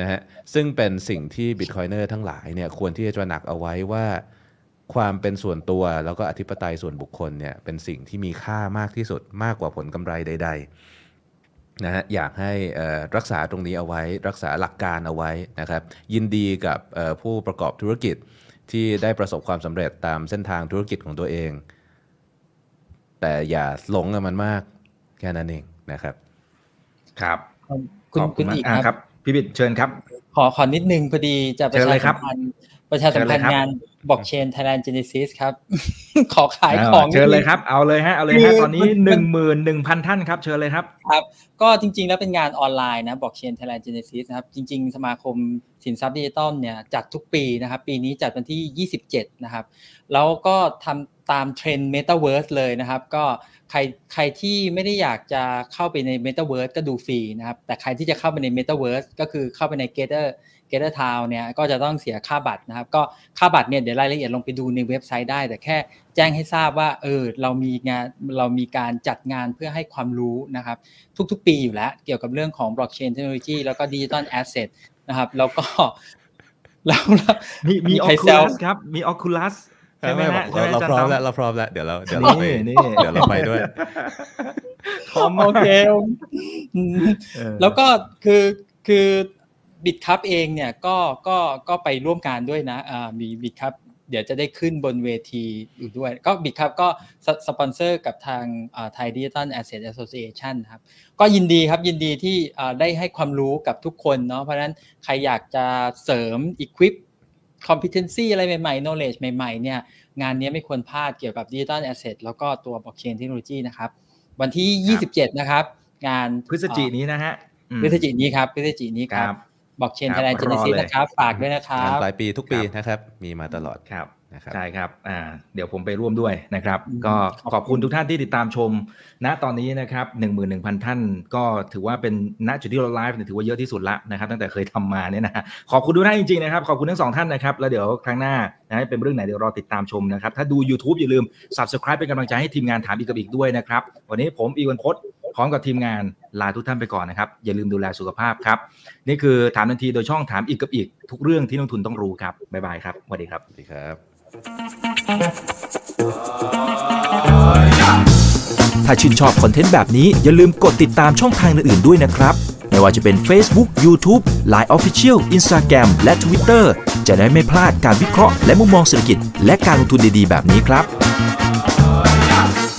นะฮะซึ่งเป็นสิ่งที่ Bitcoiner ทั้งหลายเนี่ยควรที่จะตระหนักเอาไว้ว่าความเป็นส่วนตัวแล้วก็อธิปไตยส่วนบุคคลเนี่ยเป็นสิ่งที่มีค่ามากที่สุดมากกว่าผลกำไรใด ๆ นะฮะอยากให้รักษาตรงนี้เอาไว้ รักษาหลักการเอาไว้นะครับยินดีกับผู้ประกอบธุรกิจที่ได้ประสบความสำเร็จตามเส้นทางธุรกิจของตัวเอง แต่อย่าหลงกับมันมากแค่นั้นเองนะครับ ครับคุณขอบคุคุณณมากอีกอ่าคครัรับบพี่บิดเชิญครับ ขอขอนิดนึงพอดีจะประเชิญชาเลยครัสับมพันธ์ประชาสัมพันเชิญเลยครับธ์งานบล็อกเชน Thailand Genesis ครับ ขอขายของเชิญเลยนิดนึงครับ เอาเลยฮะ เอาเลยคืฮะอตอนนี้มันหนึ่งหมื่นหนึ่งพันท่านครับ เชิญเลยครับ ครับ ก็จริง ๆ แล้วเป็นงานออนไลน์นะ Blockchain Thailand Genesis นะครับ จริง ๆ สมาคมสินทรัพย์ดิจิตอลเนี่ยจัดทุกปีนะครับ ปีนี้จัดวันที่ 27 นะครับ แล้วก็ทำตามเทรนด์ Metaverse เลยนะครับ ก็ใครใครที่ไม่ได้อยากจะเข้าไปใน Metaverse ก็ดูฟรีนะครับ แต่ใครที่จะเข้าไปใน Metaverse ก็คือเข้าไปใน Gather Gather Town เนี่ยก็จะต้องเสียค่าบัตรนะครับ ก็ค่าบัตรเนี่ยเดี๋ยวรายละเอียดลงไปดูในเว็บไซต์ได้ แต่แค่แจ้งให้ทราบว่าเออเรามีงานเรามีการจัดงานเพื่อให้ความรู้นะครับ ทุกๆ ปีอยู่แล้ว เกี่ยวกับเรื่องของ blockchain technology แล้วก็ digital asset นะครับ แล้วก็แล้วแล้วมีมีออใครคูแซวลัสครับ มีออคูลัสใช่ไหมฮะเราเราใช่พร้อมไหแล้วเราพร้อมแล้วเดี๋ยวเราเดี๋ยวเราไปนี่นี่เดี๋ยวเราไปด้วยคอมโอเคอืมเออแล้วก็คือคือ บิตคัพเองเนี่ยก็ก็ก็ไปร่วมงานด้วยนะอ่ามีบิตคัพเดี๋ยวจะได้ขึ้นบนเวทีอยู่ด้วย ก็บิตคัพก็สสปอนเซอร์กับทางไทยดิจิตอลแอสเซทแอสโซ i a t i o n ครับก็ยินดีครับยินดีที่อ่าได้ให้ความรู้กับทุกคนเนาะเพราะฉะนั้นใครอยากจะเสริม equip competency อะไรใหม่ๆ knowledge ใหม่ๆเนี่ยงานนี้ไม่ควรพลาดเกี่ยวกับ digital asset แล้วก็ตัว blockchain technology นะครับวันที่ 27 นะครับ งานพฤศจิกายนนี้นะฮะอืมพฤศจิกายนนี้ครับพฤศจิกายนนี้คครัรับ บบอกเชนคไทรับยแลนด์เจรเนอซิสเลยนะครับ ฝากด้วยนะครังานบปลายปีทุกปีครับนะครับ มีมาตลอดครับนะครับใช่ครับอ่าเดี๋ยวผมไปร่วมด้วยนะครับอืมก็ขอบขอบคุณคุณทุกท่านที่ติดตามชม ณตอนนี้นะครับหนึ่งหมื่นหนึ่งพันท่าน ก็ถือว่าเป็นณจุดที่เราไลฟ์เนี่ยถือว่าเยอะที่สุดละนะครับ ตั้งแต่เคยทำมาเนี่ยนะขอบคุณทุกท่านจริงๆนะครับขอบคุณทั้งสองท่านนะครับ แล้วเดี๋ยวครั้งหน้านะเป็นเรื่องไหนเดี๋ยวรอติดตามชมนะครับ ถ้าดู YouTube อย่าลืม Subscribe เป็นกำลังใจให้ทีมงานถามอีกกับอีกด้วยนะครับ วันนี้ผมอีวันพศ พร้อมกับทีมงานลาทุกท่านไปก่อนนะครับ อย่าลืมดูแลสุขภาพครับ นี่คือถามทันทีโดยช่องถามอีกกับอีก ทุกเรื่องที่นักลงทุนต้องรู้ครับบ๊ายบายครับสวัสดีครับสวัสดีครับ ถ้าชื่นชอบคอนเทนต์แบบนี้อย่าลืมกดติดตามช่องทางอื่นๆด้วยนะครับไม่ว่าจะเป็น Facebook, YouTube, Line Official, Instagram และ Twitter จะได้ไม่พลาดการวิเคราะห์และมุมมองเศรษฐกิจ และการลงทุนดีๆ แบบนี้ครับ